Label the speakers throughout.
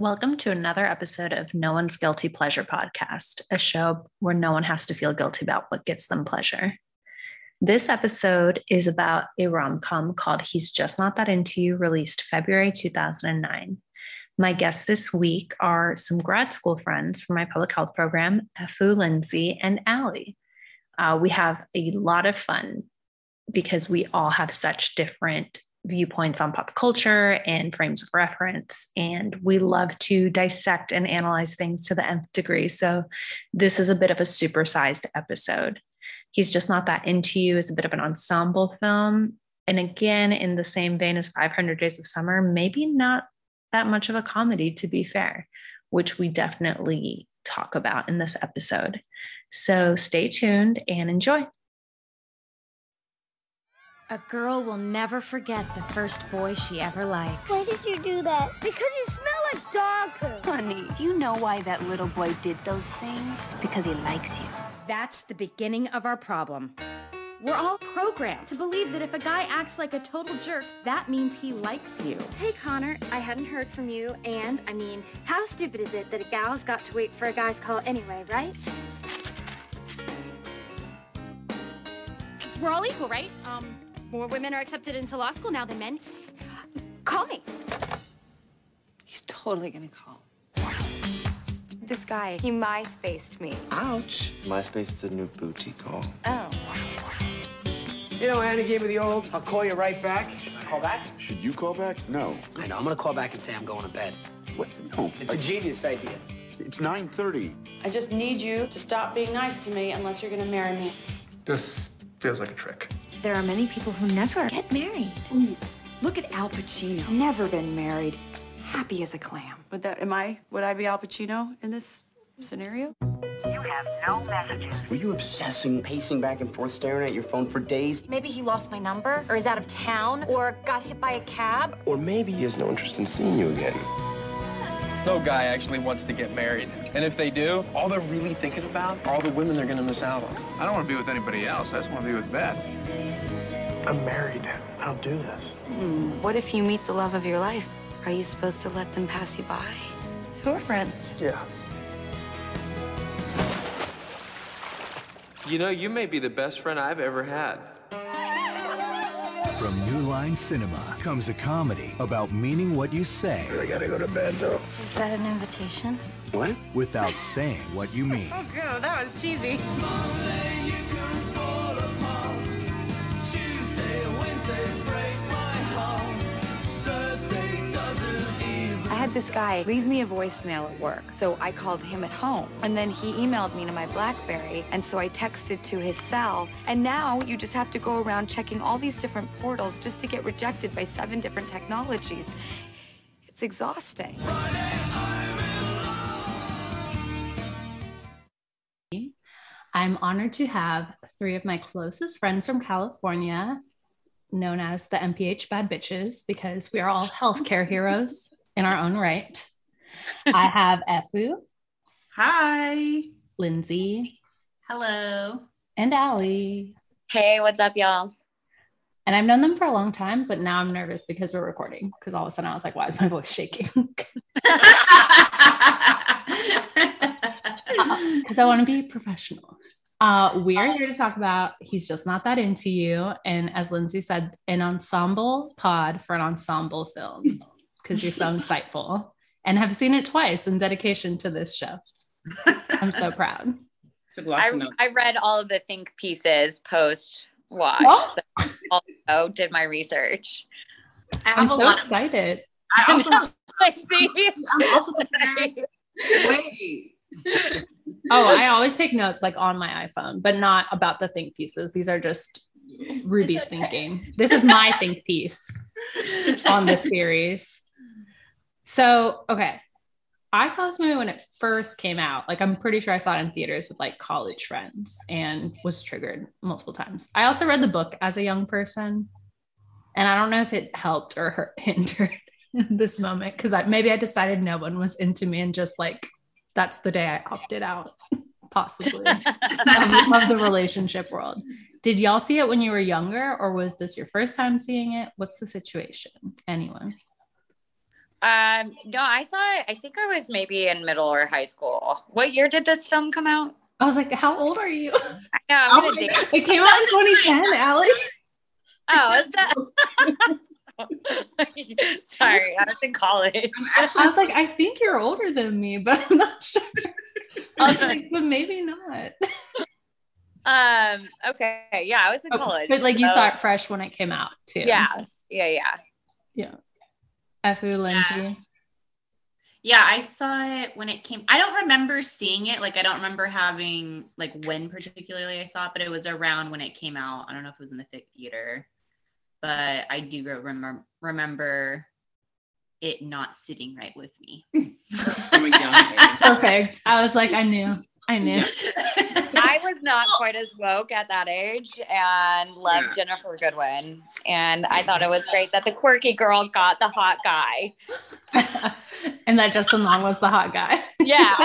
Speaker 1: Welcome to another episode of No One's Guilty Pleasure podcast, a show where no one has to feel guilty about what gives them pleasure. This episode is about a rom com called He's Just Not That Into You, released February 2009. My guests this week are some grad school friends from my public health program, Efu, Lindsay, and Allie. Uh, we have a lot of fun because we all have such different viewpoints on pop culture and frames of reference. And we love to dissect and analyze things to the nth degree. So this is a bit of a supersized episode. He's just not that into you is a bit of an ensemble film. And again, in the same vein as 500 Days of Summer, maybe not that much of a comedy, to be fair, which we definitely talk about in this episode. So stay tuned and enjoy.
Speaker 2: A girl will never forget the first boy she ever likes.
Speaker 3: Why did you do that? Because you smell like dog poo.
Speaker 4: Honey, do you know why that little boy did those things? Because he likes you.
Speaker 2: That's the beginning of our problem. We're all programmed to believe that if a guy acts like a total jerk, that means he likes you.
Speaker 5: Hey Connor, I hadn't heard from you, and I mean, how stupid is it that a gal's got to wait for a guy's call anyway, right?
Speaker 2: We're all equal, right? Um, more women are accepted into law school now than men. Call me.
Speaker 6: He's totally gonna call.
Speaker 7: This guy, he MySpaced me.
Speaker 8: Ouch. MySpace is the new booty call.
Speaker 7: Oh.
Speaker 9: You know, Annie gave me the old, I'll call you right back. Call back?
Speaker 10: Should you call back? No.
Speaker 9: I know, I'm gonna call back and say I'm going to bed.
Speaker 10: What? No.
Speaker 9: It's
Speaker 10: I,
Speaker 9: a genius idea.
Speaker 10: It's 9.30.
Speaker 11: I just need you to stop being nice to me unless you're gonna marry me.
Speaker 12: This feels like a trick.
Speaker 2: There are many people who never get married.
Speaker 6: Ooh, look at Al Pacino. Never been married. Happy as a clam.
Speaker 11: Would that am I would I be Al Pacino in this scenario?
Speaker 13: You have no messages.
Speaker 9: Were you obsessing, pacing back and forth, staring at your phone for days?
Speaker 5: Maybe he lost my number, or is out of town, or got hit by a cab.
Speaker 8: Or maybe he has no interest in seeing you again.
Speaker 14: No guy actually wants to get married. And if they do, all they're really thinking about are all the women they're gonna miss out on.
Speaker 12: I don't want to be with anybody else. I just want to be with Beth. I'm married. I don't do this.
Speaker 7: Hmm, what if you meet the love of your life? Are you supposed to let them pass you by?
Speaker 11: So we're friends.
Speaker 12: Yeah.
Speaker 15: You know, you may be the best friend I've ever had.
Speaker 16: From New Line Cinema comes a comedy about meaning what you say.
Speaker 12: I gotta go to bed, though.
Speaker 5: Is that an invitation?
Speaker 8: What?
Speaker 16: Without saying what you mean.
Speaker 2: Oh, God, that was cheesy.
Speaker 7: Had this guy leave me a voicemail at work, so I called him at home. And then he emailed me to my Blackberry, and so I texted to his cell. And now you just have to go around checking all these different portals just to get rejected by seven different technologies. It's exhausting.
Speaker 1: I'm honored to have three of my closest friends from California, known as the MPH Bad Bitches, because we are all healthcare heroes in our own right. I have Efu.
Speaker 11: Hi.
Speaker 1: Lindsay.
Speaker 17: Hello.
Speaker 1: And Allie.
Speaker 17: Hey, what's up, y'all?
Speaker 1: And I've known them for a long time, but now I'm nervous because we're recording. Because all of a sudden I was like, why is my voice shaking? Because I want to be professional. Uh, we are here to talk about He's Just Not That Into You. And as Lindsay said, an ensemble pod for an ensemble film because you're so insightful and have seen it twice in dedication to this show. I'm so proud.
Speaker 17: I, I read all of the think pieces post watch.
Speaker 1: Oh.
Speaker 17: So also did my research. I
Speaker 1: I'm so
Speaker 17: lot of
Speaker 1: excited.
Speaker 11: I also,
Speaker 17: Lindsay.
Speaker 11: I'm also prepared. Wait.
Speaker 1: Oh, I always take notes like on my iPhone, but not about the think pieces. These are just Ruby's thinking. This is my think piece on the series. So, okay. I saw this movie when it first came out. Like, I'm pretty sure I saw it in theaters with like college friends and was triggered multiple times. I also read the book as a young person. And I don't know if it helped or hurt, hindered this moment because I, maybe I decided no one was into me and just like that's the day I opted out, possibly of, of the relationship world. Did y'all see it when you were younger, or was this your first time seeing it? What's the situation? Anyone?
Speaker 17: Um, no, I saw it. I think I was maybe in middle or high school. What year did this film come out?
Speaker 1: I was like, how old are you?
Speaker 17: I know. I'm gonna dig-
Speaker 1: It came out in 2010, Allie.
Speaker 17: Oh, is that? Sorry, I was in college.
Speaker 1: I was like, I think you're older than me, but I'm not sure. I was like, but maybe not.
Speaker 17: Um. Okay. Yeah, I was in college.
Speaker 1: But like you saw it fresh when it came out too.
Speaker 17: Yeah. Yeah. Yeah.
Speaker 1: Yeah. Efu Lindsay.
Speaker 18: Yeah, I saw it when it came. I don't remember seeing it. Like, I don't remember having like when particularly I saw it, but it was around when it came out. I don't know if it was in the thick theater, but I do remember remember it not sitting right with me.
Speaker 1: Perfect. I was like, I knew. I knew.
Speaker 17: I was not quite as woke at that age and loved Ginnifer Goodwin. And I thought it was great that the quirky girl got the hot guy.
Speaker 1: and that Justin Long was the hot guy.
Speaker 17: Yeah.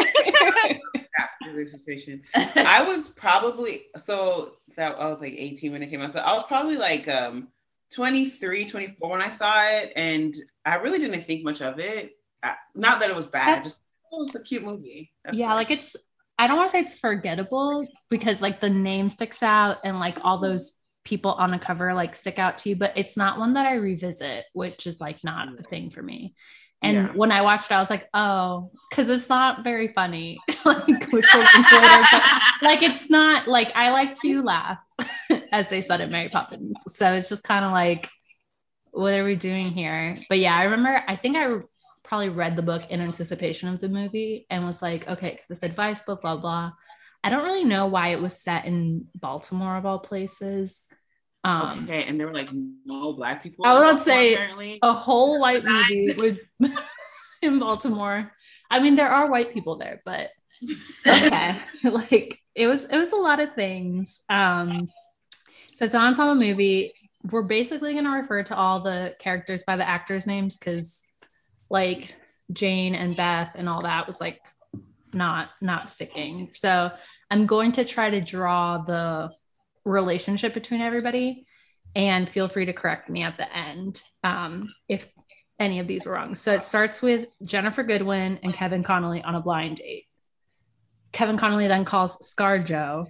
Speaker 19: after the situation. I was probably so that I was like 18 when it came out. So I was probably like um 23, 24 when I saw it, and I really didn't think much of it. I, not that it was bad, just it was a cute movie. That's
Speaker 1: yeah, like it's I don't want to say it's forgettable because like the name sticks out and like all those people on the cover like stick out to you, but it's not one that I revisit, which is like not a thing for me. And
Speaker 19: Yeah.
Speaker 1: when I watched it, I was like, oh, because it's not very funny. like which we'll get into later, but like it's not like I like to laugh, as they said at Mary Poppins. So it's just kind of like, what are we doing here? But yeah, I remember I think I probably read the book in anticipation of the movie and was like, okay, it's this advice book, blah, blah. I don't really know why it was set in Baltimore of all places. Um,
Speaker 19: okay, and there were like no black people.
Speaker 1: I would say
Speaker 19: apparently.
Speaker 1: a whole white movie with in Baltimore. I mean, there are white people there, but okay, like it was it was a lot of things. Um, so it's an ensemble movie. We're basically going to refer to all the characters by the actors' names because, like Jane and Beth and all that was like not not sticking. So I'm going to try to draw the relationship between everybody and feel free to correct me at the end um, if any of these were wrong. So it starts with Ginnifer Goodwin and Kevin Connolly on a blind date. Kevin Connolly then calls ScarJo,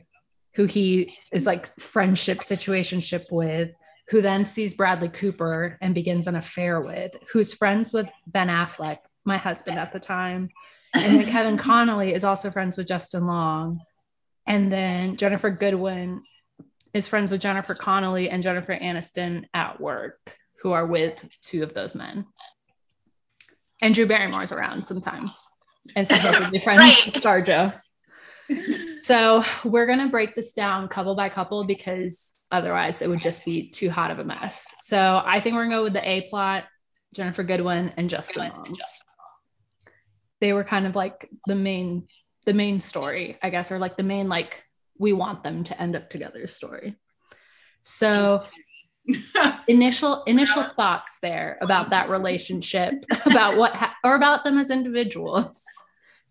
Speaker 1: who he is like friendship situationship with, who then sees Bradley Cooper and begins an affair with, who's friends with Ben Affleck, my husband at the time. And then Kevin Connolly is also friends with Justin Long. And then Ginnifer Goodwin is friends with Jennifer Connelly and Jennifer Aniston at work, who are with two of those men. And Drew Barrymore's around sometimes. And supposedly friends with ScarJo. So we're gonna break this down couple by couple because otherwise it would just be too hot of a mess. So I think we're gonna go with the A plot, Ginnifer Goodwin and Justin. They were kind of like the main the main story, I guess, or like the main like we want them to end up together story. So initial initial thoughts there about that relationship, about what ha- or about them as individuals.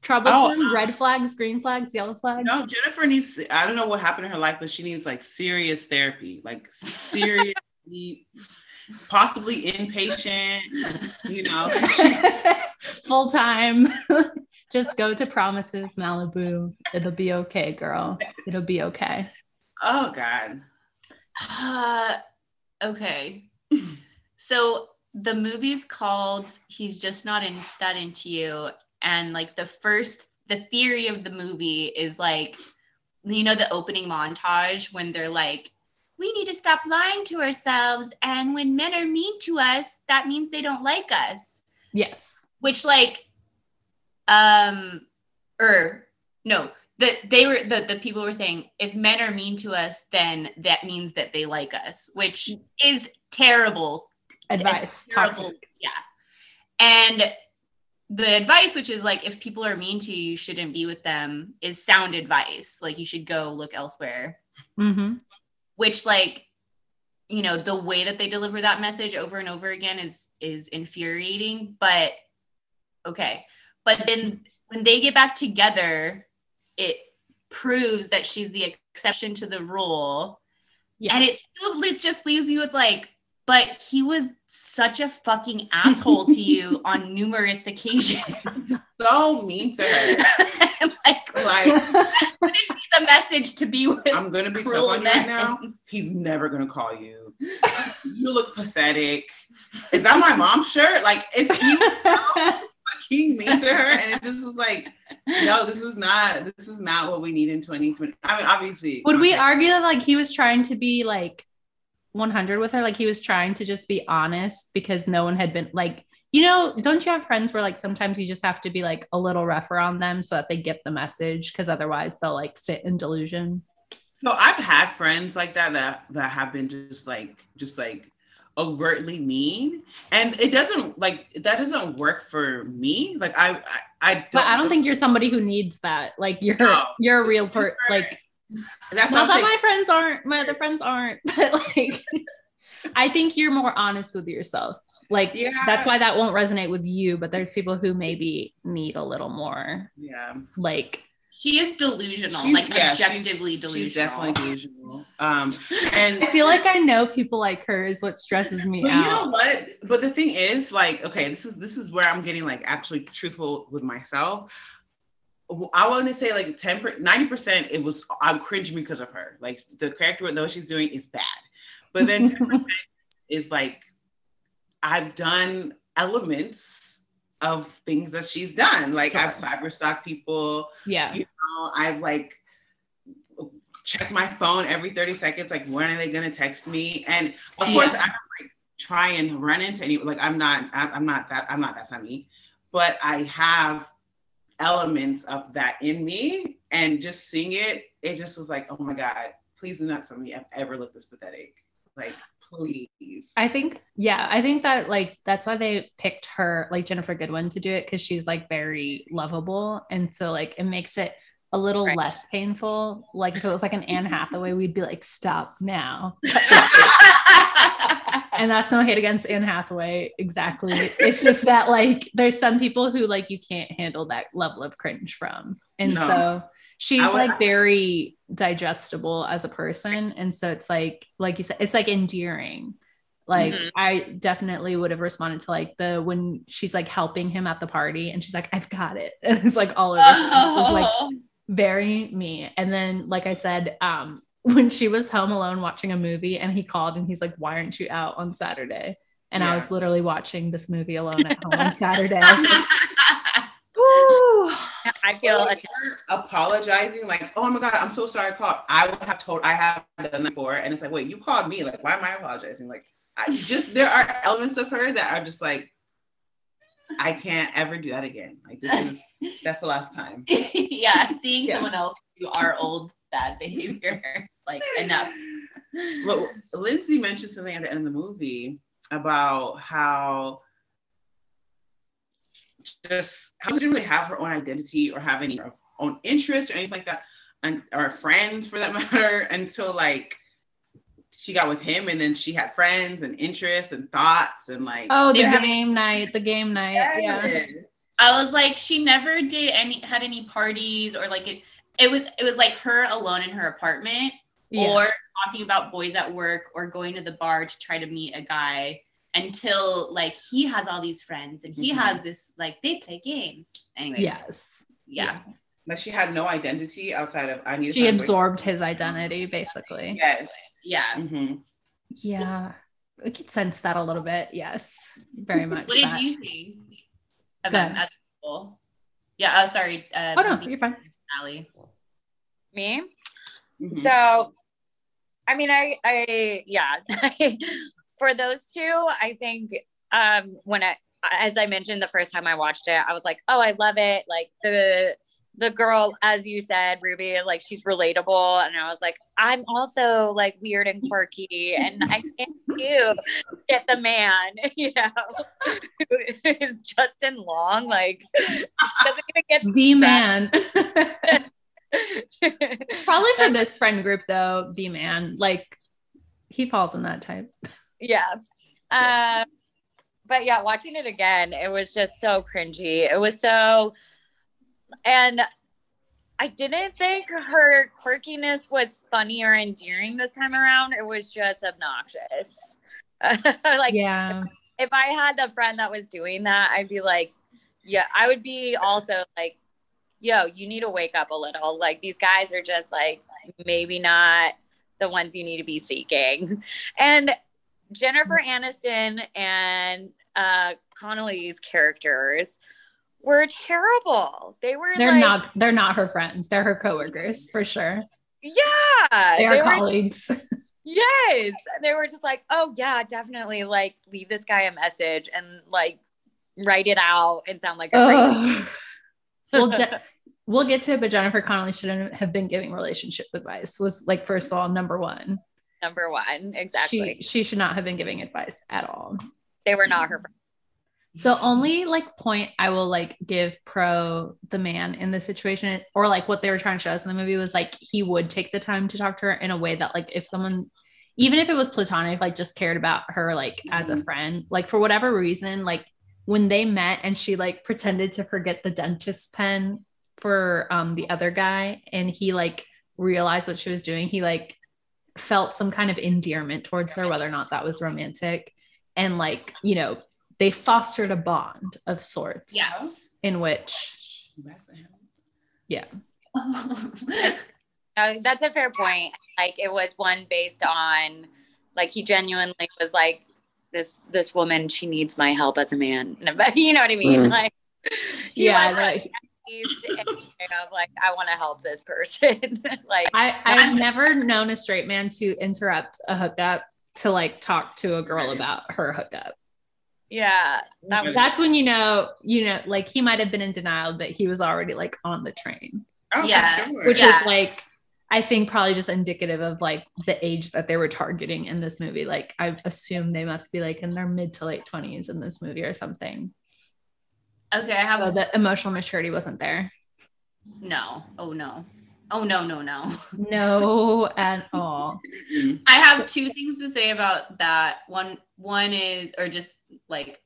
Speaker 1: Troublesome, red flags, green flags, yellow flags.
Speaker 19: No, Jennifer needs. I don't know what happened in her life, but she needs like serious therapy, like serious, possibly inpatient. You know,
Speaker 1: full time. Just go to Promises Malibu. It'll be okay, girl. It'll be okay.
Speaker 19: oh God.
Speaker 18: Uh, okay. So the movie's called He's Just Not in That Into You. And like the first, the theory of the movie is like, you know, the opening montage when they're like, we need to stop lying to ourselves. And when men are mean to us, that means they don't like us.
Speaker 1: Yes.
Speaker 18: Which like, um, or no, the they were the, the people were saying if men are mean to us then that means that they like us which is terrible
Speaker 1: Advice.
Speaker 18: terrible, yeah and the advice which is like if people are mean to you you shouldn't be with them is sound advice like you should go look elsewhere
Speaker 1: Mm-hmm.
Speaker 18: which like you know the way that they deliver that message over and over again is is infuriating but okay but then when they get back together it proves that she's the exception to the rule
Speaker 1: Yeah.
Speaker 18: and it still it just leaves me with like but he was such a fucking asshole to you on numerous occasions.
Speaker 19: So mean to her.
Speaker 18: like,
Speaker 19: like
Speaker 18: that wouldn't be the message to be with.
Speaker 19: I'm gonna be tough
Speaker 18: cruel
Speaker 19: on you right now. He's never gonna call you. You look pathetic. Is that my mom's shirt? Like it's he was fucking mean to her, and it just was like, no, this is not. This is not what we need in 2020. I mean, obviously.
Speaker 1: Would we argue that like he was trying to be like 100 with her? Like he was trying to just be honest because no one had been like, you know, don't you have friends where like sometimes you just have to be like a little rougher on them so that they get the message because otherwise they'll like sit in delusion.
Speaker 19: So I've had friends like that that that have been just like just like overtly mean, and it doesn't like that doesn't work for me. Like I I, I don't.
Speaker 1: But I don't think you're somebody who needs that. Like you're
Speaker 19: No.
Speaker 1: you're a real person. Like
Speaker 19: that's
Speaker 1: not
Speaker 19: not
Speaker 1: that my friends aren't, my other friends aren't, but like I think you're more honest with yourself. Like
Speaker 19: Yeah.
Speaker 1: that's why that won't resonate with you, but there's people who maybe need a little more
Speaker 19: Yeah.
Speaker 1: like
Speaker 18: She is delusional,
Speaker 19: She's-
Speaker 18: like
Speaker 19: yeah, she's-
Speaker 18: objectively delusional.
Speaker 19: She's definitely delusional. Um, and
Speaker 1: I feel like I know people like her is what stresses me
Speaker 19: But you know what? But the thing is, like, okay, this is this is where I'm getting like actually truthful with myself. I want to say like 10 90 percent it was I'm cringing because of her. Like the character what she's doing is bad. But then 10% is like I've done elements of things that she's done. Like I've cyber stalked people.
Speaker 1: Yeah.
Speaker 19: You know, I've like checked my phone every 30 seconds like when are they going to text me and of
Speaker 1: Yeah.
Speaker 19: course i don't like try and run into any like i'm not I'm I'm not that i'm not that me but i have elements of that in me and just seeing it it just was like oh my god please do not tell me i've ever looked this pathetic like please
Speaker 1: I think, yeah, I think that like that's why they picked her, like Ginnifer Goodwin, to do it because she's like very lovable. And so like it makes it a little less painful. Like if it was like an Anne Hathaway, we'd be like, stop now. and that's no hate against Anne Hathaway. Exactly. It's just that like there's some people who like you can't handle that level of cringe from. And
Speaker 19: No.
Speaker 1: so she's
Speaker 19: would-
Speaker 1: like very digestible as a person. And so it's like, like you said, it's like endearing. Like
Speaker 19: Mhm.
Speaker 1: I definitely would have responded to like the when she's like helping him at the party and she's like, I've got it. And it's like all over. It like
Speaker 18: Oh.
Speaker 1: very me. And then, like I said, um, when she was home alone watching a movie and he called and he's like, Why aren't you out on Saturday? And I was literally watching this movie alone at home on Saturday. I was like,
Speaker 17: I feel
Speaker 19: Or apologizing like oh my god i'm so sorry i called i would have told i have done that before and it's like wait you called me like why am i apologizing like i just there are elements of her that are just like i can't ever do that again like this is that's the last time
Speaker 18: yeah, seeing
Speaker 19: Yeah.
Speaker 18: someone else do our old bad behavior, it's like enough.
Speaker 19: but lindsay mentioned something at the end of the movie about how just how she didn't really have her own identity or have any of own interests or anything like that and or friends for that matter until like she got with him and then she had friends and interests and thoughts and like
Speaker 1: Oh, the
Speaker 18: Yeah.
Speaker 1: game night, the game night. Yeah.
Speaker 18: I was like, she never did any had any parties or like it. It was it was like her alone in her apartment,
Speaker 1: Yeah.
Speaker 18: or talking about boys at work, or going to the bar to try to meet a guy until like he has all these friends and he
Speaker 19: Mhm.
Speaker 18: has this like they play games. Anyways,
Speaker 1: Yes.
Speaker 18: yeah.
Speaker 19: But she had no identity outside of I need to
Speaker 1: She
Speaker 19: find a
Speaker 1: absorbed his identity basically.
Speaker 19: yes
Speaker 18: Yeah.
Speaker 19: Mhm.
Speaker 1: Yeah. We could sense that a little bit. Yes. Very much.
Speaker 18: What did you think of
Speaker 1: Go
Speaker 18: them people? Yeah. Oh, sorry. Uh,
Speaker 1: Oh no, you're fine.
Speaker 18: Allie.
Speaker 17: Me?
Speaker 19: Mhm.
Speaker 17: So, I mean, I, I, yeah, for those two, I think, um, when I, as I mentioned the first time I watched it, I was like, oh, I love it. Like the, the girl, as you said, Ruby, like she's relatable. And I was like, I'm also like weird and quirky and I can't do get the man, you know, who is Justin Long. Like, doesn't even get
Speaker 1: The man. Probably for this friend group though, the man. Like he falls in that type.
Speaker 17: yeah. Um, but yeah, watching it again, it was just so cringy. It was so, and I didn't think her quirkiness was funny or endearing this time around. It was just obnoxious. like,
Speaker 1: yeah.
Speaker 17: If, if I had the friend that was doing that, I'd be like, yeah, I would be also like, yo, you need to wake up a little. Like these guys are just like maybe not the ones you need to be seeking. And Jennifer Aniston and uh Connelly's characters were terrible. They were
Speaker 1: They're
Speaker 17: like,
Speaker 1: not they're not her friends. They're her coworkers for sure.
Speaker 17: yeah.
Speaker 1: They are
Speaker 17: were-
Speaker 1: colleagues.
Speaker 17: Yes. They were just like, oh, yeah, definitely like leave this guy a message and like write it out and sound like a crazy.
Speaker 1: We'll get we'll get to it, but Jennifer Connelly shouldn't have been giving relationship advice. Was like first of all number one.
Speaker 17: Number one. Exactly.
Speaker 1: She she should not have been giving advice at all.
Speaker 17: they were not her friends.
Speaker 1: The only like point I will like give pro the man in this situation, or like what they were trying to show us in the movie was like he would take the time to talk to her in a way that like if someone, even if it was platonic, like just cared about her like as a mm-hmm. friend, like for whatever reason, like when they met and she like pretended to forget the dentist pen for um the other guy and he like realized what she was doing, he like felt some kind of endearment towards her, whether or not that was romantic. And like, you know, they fostered a bond of sorts.
Speaker 18: Yes.
Speaker 1: In which, yeah.
Speaker 17: Uh, that's a fair point. Like it was one based on like he genuinely was like this this woman she needs my help as a man. You know what I mean?
Speaker 1: Mm.
Speaker 17: Like
Speaker 1: Yeah,
Speaker 17: like, he's of like I want to help this person. like
Speaker 1: I, I've never known a straight man to interrupt a hookup to like talk to a girl about her hookup.
Speaker 17: yeah, that was
Speaker 1: That's when you know, you know, like he might have been in denial, but he was already like on the train.
Speaker 19: Oh,
Speaker 18: Yeah.
Speaker 19: sure.
Speaker 1: which
Speaker 18: Yeah.
Speaker 1: is like I think probably just indicative of like the age that they were targeting in this movie. Like I assume they must be like in their mid to late twenties in this movie or something.
Speaker 18: Okay, I have
Speaker 1: So the emotional maturity wasn't there.
Speaker 18: no. Oh no. Oh no, no, no.
Speaker 1: No, at all.
Speaker 18: I have two things to say about that. One one is or just like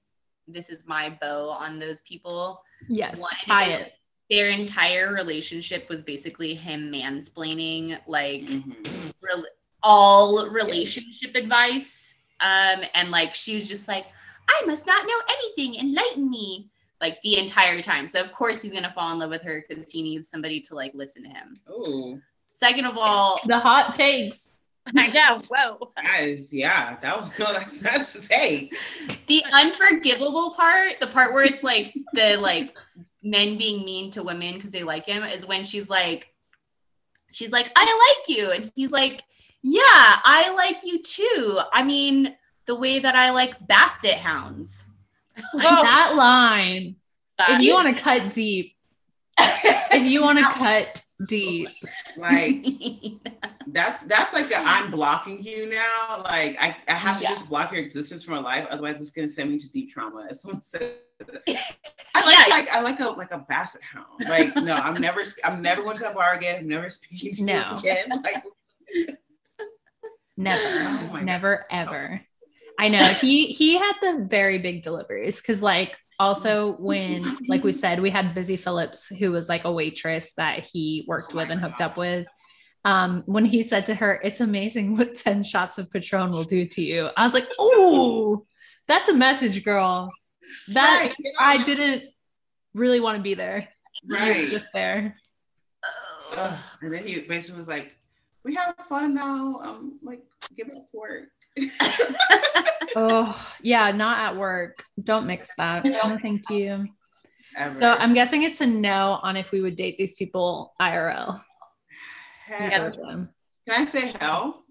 Speaker 18: this is my bow on those people.
Speaker 1: Yes,
Speaker 18: One
Speaker 1: tie
Speaker 18: is
Speaker 1: it.
Speaker 18: Their entire relationship was basically him mansplaining like
Speaker 19: Mm-hmm.
Speaker 18: rel- all relationship advice. Um, and like she was just like, I must not know anything, enlighten me. Like the entire time. So of course he's gonna fall in love with her because he needs somebody to like listen to him.
Speaker 19: Oh,
Speaker 18: Second of all,
Speaker 1: The hot takes.
Speaker 17: I know. Whoa.
Speaker 19: guys, yeah, that was no, that's that's to say.
Speaker 18: the unforgivable part, the part where it's like the like men being mean to women because they like him, is when she's like, she's like, I like you, and he's like, Yeah, I like you too. I mean, the way that I like basset hounds.
Speaker 1: that line. If you want to cut deep, if you want to cut deep,
Speaker 19: Like that's that's like a, I'm blocking you now. Like I, I have
Speaker 18: Yeah.
Speaker 19: to just block your existence from my life, otherwise it's gonna send me to deep trauma. As someone said, I
Speaker 18: Yeah.
Speaker 19: like, like I like a like a basset hound. Like no, I'm never I'm never going to that bar again. I'm never speaking to
Speaker 1: No.
Speaker 19: you again. Like
Speaker 1: never,
Speaker 19: Oh
Speaker 1: never, ever. I know he he had the very big deliveries because like also when like we said we had Busy Philipps who was like a waitress that he worked with and hooked up with. Um, when he said to her, "It's amazing what ten shots of Patron will do to you," I was like, "Oh, that's a message, girl." That
Speaker 19: Right, yeah.
Speaker 1: I didn't really want to be there.
Speaker 19: Right.
Speaker 1: just there.
Speaker 19: Ugh. And then he basically was like, "We have fun now. Um, like get back to work."
Speaker 1: Oh, yeah, not at work. Don't mix that. No, thank you.
Speaker 19: Ever.
Speaker 1: So I'm guessing it's a no on if we would date these people IRL.
Speaker 19: Hell-
Speaker 1: Both of them.
Speaker 19: Can I say hell?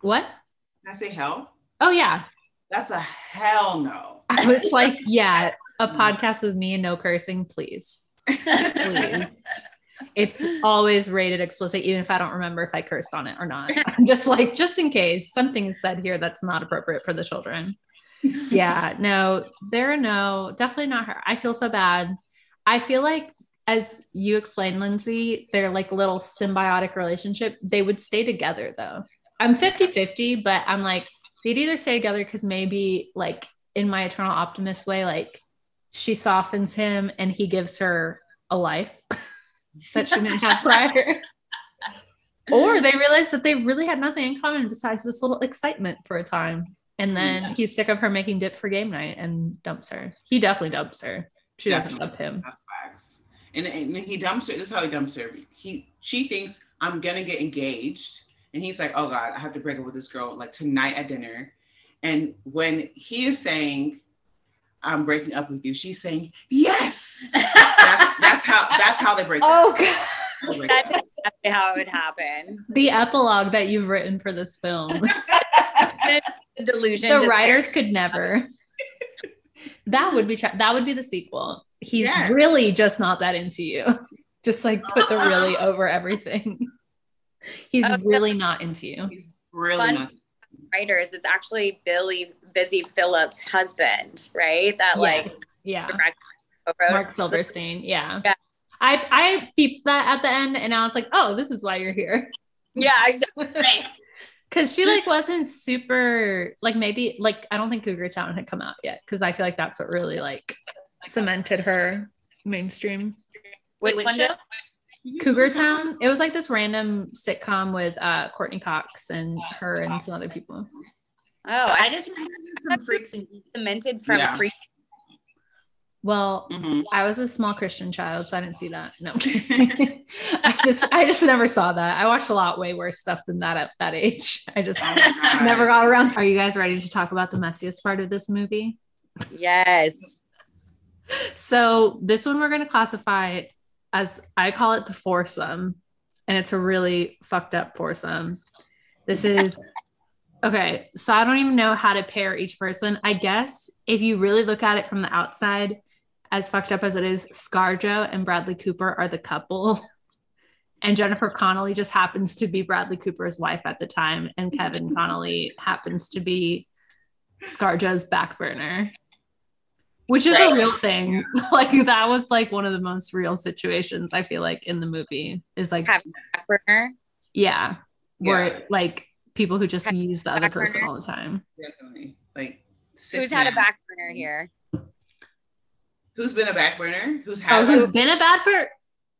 Speaker 1: What?
Speaker 19: Can I say hell?
Speaker 1: Oh yeah.
Speaker 19: That's a hell no.
Speaker 1: I was like, yeah, a podcast with me and no cursing, please. Please. It's always rated explicit, even if I don't remember if I cursed on it or not. I'm just like, just in case something is said here that's not appropriate for the children. Yeah, no, there are no, definitely not her. I feel so bad. I feel like, as you explained, Lindsay, their like little symbiotic relationship, they would stay together though. I'm 50 50, but I'm like, they'd either stay together because maybe, like, in my eternal optimist way, like, she softens him and he gives her a life that she didn't have prior. or they realize that they really had nothing in common besides this little excitement for a time. And then he's sick of her making dip for game night and dumps her. He definitely dumps her. She doesn't
Speaker 19: Definitely.
Speaker 1: dump him.
Speaker 19: That's facts. And, and he dumps her. This is how he dumps her. He she thinks I'm gonna get engaged, and he's like, "Oh God, I have to break up with this girl like tonight at dinner." And when he is saying, "I'm breaking up with you," she's saying, "Yes." that's, that's how that's how they break
Speaker 1: Oh
Speaker 19: up.
Speaker 1: god.
Speaker 19: Break
Speaker 17: That's
Speaker 19: up.
Speaker 17: exactly how it would happen.
Speaker 1: The epilogue that you've written for this film.
Speaker 17: The delusion.
Speaker 1: the writers could never. That would be tra- that would be the sequel. He's
Speaker 19: Yes.
Speaker 1: really just not that into you. Just like put the really over everything. He's
Speaker 17: Oh,
Speaker 1: really not into you.
Speaker 19: Really
Speaker 17: Fun
Speaker 19: not.
Speaker 17: writers. It's actually Billy Busy Philipps' husband, right? That like
Speaker 1: yeah. Marc Silverstein. Yeah.
Speaker 17: Yeah.
Speaker 1: I I peeped that at the end and I was like, oh, this is why you're here.
Speaker 17: Yeah, exactly.
Speaker 1: Cause she like wasn't super like maybe like I don't think Cougar Town had come out yet. Cause I feel like that's what really like cemented her mainstream.
Speaker 18: Wait, which show?
Speaker 1: Cougar Town. It was like this random sitcom with uh Courteney Cox and her and some other people.
Speaker 17: Oh,
Speaker 18: I
Speaker 17: I
Speaker 18: just remember from Freaks and Geeks.
Speaker 17: cemented from
Speaker 19: Yeah.
Speaker 17: Freak.
Speaker 1: Well,
Speaker 19: Mhm.
Speaker 1: I was a small Christian child, so I didn't see that. No, I just I just never saw that. I watched a lot way worse stuff than that at that age. I just
Speaker 19: Oh
Speaker 1: never got around. To- Are you guys ready to talk about the messiest part of this movie?
Speaker 17: Yes.
Speaker 1: So this one we're going to classify as I call it the foursome, and it's a really fucked up foursome. This is okay. So I don't even know how to pair each person. I guess if you really look at it from the outside, as fucked up as it is, ScarJo and Bradley Cooper are the couple. And Jennifer Connelly just happens to be Bradley Cooper's wife at the time, and Kevin Connolly happens to be ScarJo's back burner which is a real thing. Like that was like one of the most real situations I feel like in the movie is like
Speaker 17: Have back burner.
Speaker 1: yeah, where
Speaker 19: Yeah.
Speaker 1: like people who just
Speaker 17: Have
Speaker 1: use the other person
Speaker 17: burner.
Speaker 1: all the time.
Speaker 19: Definitely. Like six
Speaker 17: Who's had a
Speaker 19: men.
Speaker 17: back burner here?
Speaker 19: Who's been a back burner? Who's
Speaker 1: Oh,
Speaker 19: had
Speaker 1: who's
Speaker 19: one?
Speaker 1: been a bad person?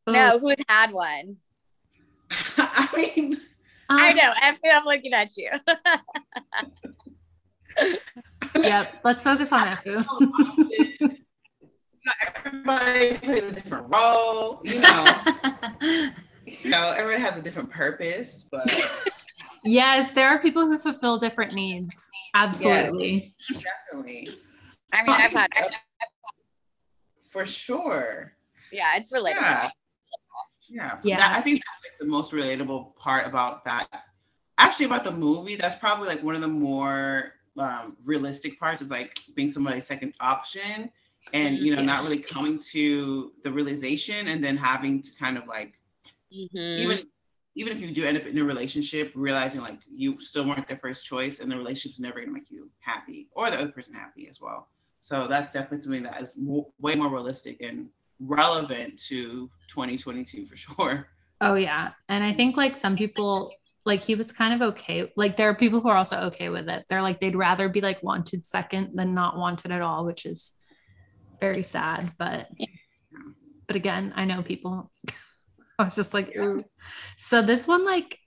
Speaker 1: Oh.
Speaker 17: No, who's had one?
Speaker 19: I mean,
Speaker 17: I um, know. Effie, I'm looking at you.
Speaker 1: Yep. Let's focus on Efu.
Speaker 19: everybody plays a different role. You know, you know, everyone has a different purpose, but
Speaker 1: yes, there are people who fulfill different needs. Absolutely.
Speaker 19: definitely
Speaker 17: I mean, I've had.
Speaker 19: for sure.
Speaker 17: Yeah, it's relatable.
Speaker 19: Yeah. Yeah.
Speaker 1: Yeah.
Speaker 19: That- I think that's like the most relatable part about that. Actually, about the movie, that's probably like one of the more um, realistic parts is like being somebody's second option and, you know, not really coming to the realization and then having to kind of like,
Speaker 17: Mhm.
Speaker 19: even even if you do end up in a relationship, realizing like you still weren't their first choice and the relationship's never gonna make you happy or the other person happy as well. So that's definitely something that is mo- way more realistic and relevant to 2022 for sure.
Speaker 1: Oh yeah. And I think like some people like he was kind of okay. Like there are people who are also okay with it. They're like they'd rather be like wanted second than not wanted at all, which is very sad. But but again, I know people. I was just like, ooh. So this one like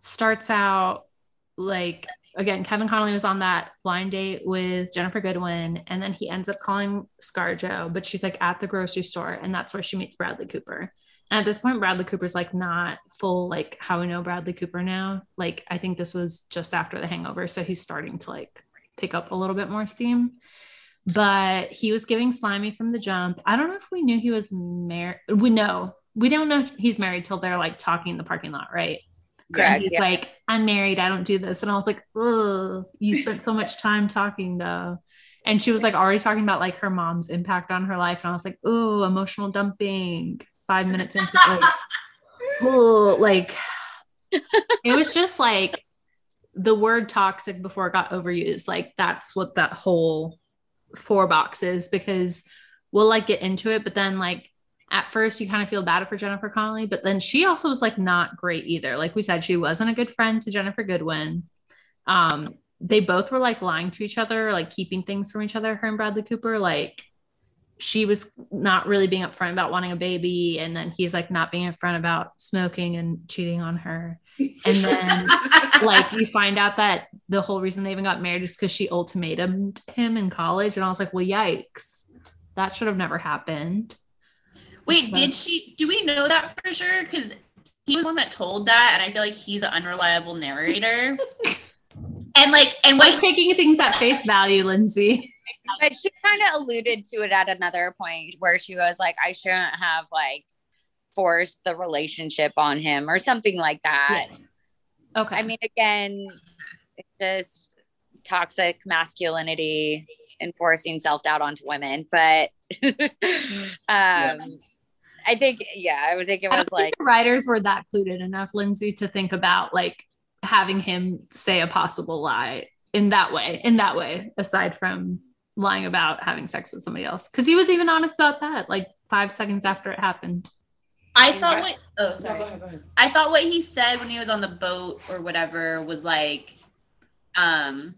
Speaker 1: starts out like again, Kevin Connolly was on that blind date with Ginnifer Goodwin, and then he ends up calling ScarJo, but she's like at the grocery store, and that's where she meets Bradley Cooper. And at this point, Bradley Cooper's like not full like how we know Bradley Cooper now. Like I think this was just after the hangover. So he's starting to like pick up a little bit more steam. But he was giving slimy from the jump. I don't know if we knew he was married. We know. We don't know if he's married till they're like talking in the parking lot, right?
Speaker 17: Correct.
Speaker 1: he's
Speaker 17: Yeah.
Speaker 1: like, I'm married. I don't do this. And I was like, oh, you spent so much time talking though. And she was like already talking about like her mom's impact on her life. And I was like, oh, emotional dumping. Five minutes into like, like it was just like the word toxic before it got overused. Like that's what that whole four box is because we'll like get into it, but then like at first you kind of feel bad for Jennifer Connelly, but then she also was like not great either. Like we said, she wasn't a good friend to Ginnifer Goodwin. Um, they both were like lying to each other, like keeping things from each other, her and Bradley Cooper. Like she was not really being upfront about wanting a baby and then he's like not being upfront about smoking and cheating on her and then like you find out that the whole reason they even got married is because she ultimatumed him in college and i was like well yikes that should have never happened
Speaker 18: Wait,
Speaker 1: So-
Speaker 18: did she? Do we know that for sure? Because he was the one that told that, and I feel like he's an unreliable narrator. and like, and what?
Speaker 1: taking things at face value lindsay
Speaker 17: But she kind of alluded to it at another point where she was like, I shouldn't have like forced the relationship on him or something like that.
Speaker 1: okay
Speaker 17: I mean, again, it's just toxic masculinity enforcing self doubt onto women. But um, I think, yeah, I was thinking it was like,
Speaker 1: the writers were that clued in enough, Lindsay, to think about like having him say a possible lie in that way, in that way, aside from lying about having sex with somebody else. Cause he was even honest about that, like five seconds after it happened.
Speaker 18: I thought what? Oh,
Speaker 19: No,
Speaker 18: sorry.
Speaker 19: go ahead, go ahead.
Speaker 18: I thought what he said when he was on the boat or whatever was like, um,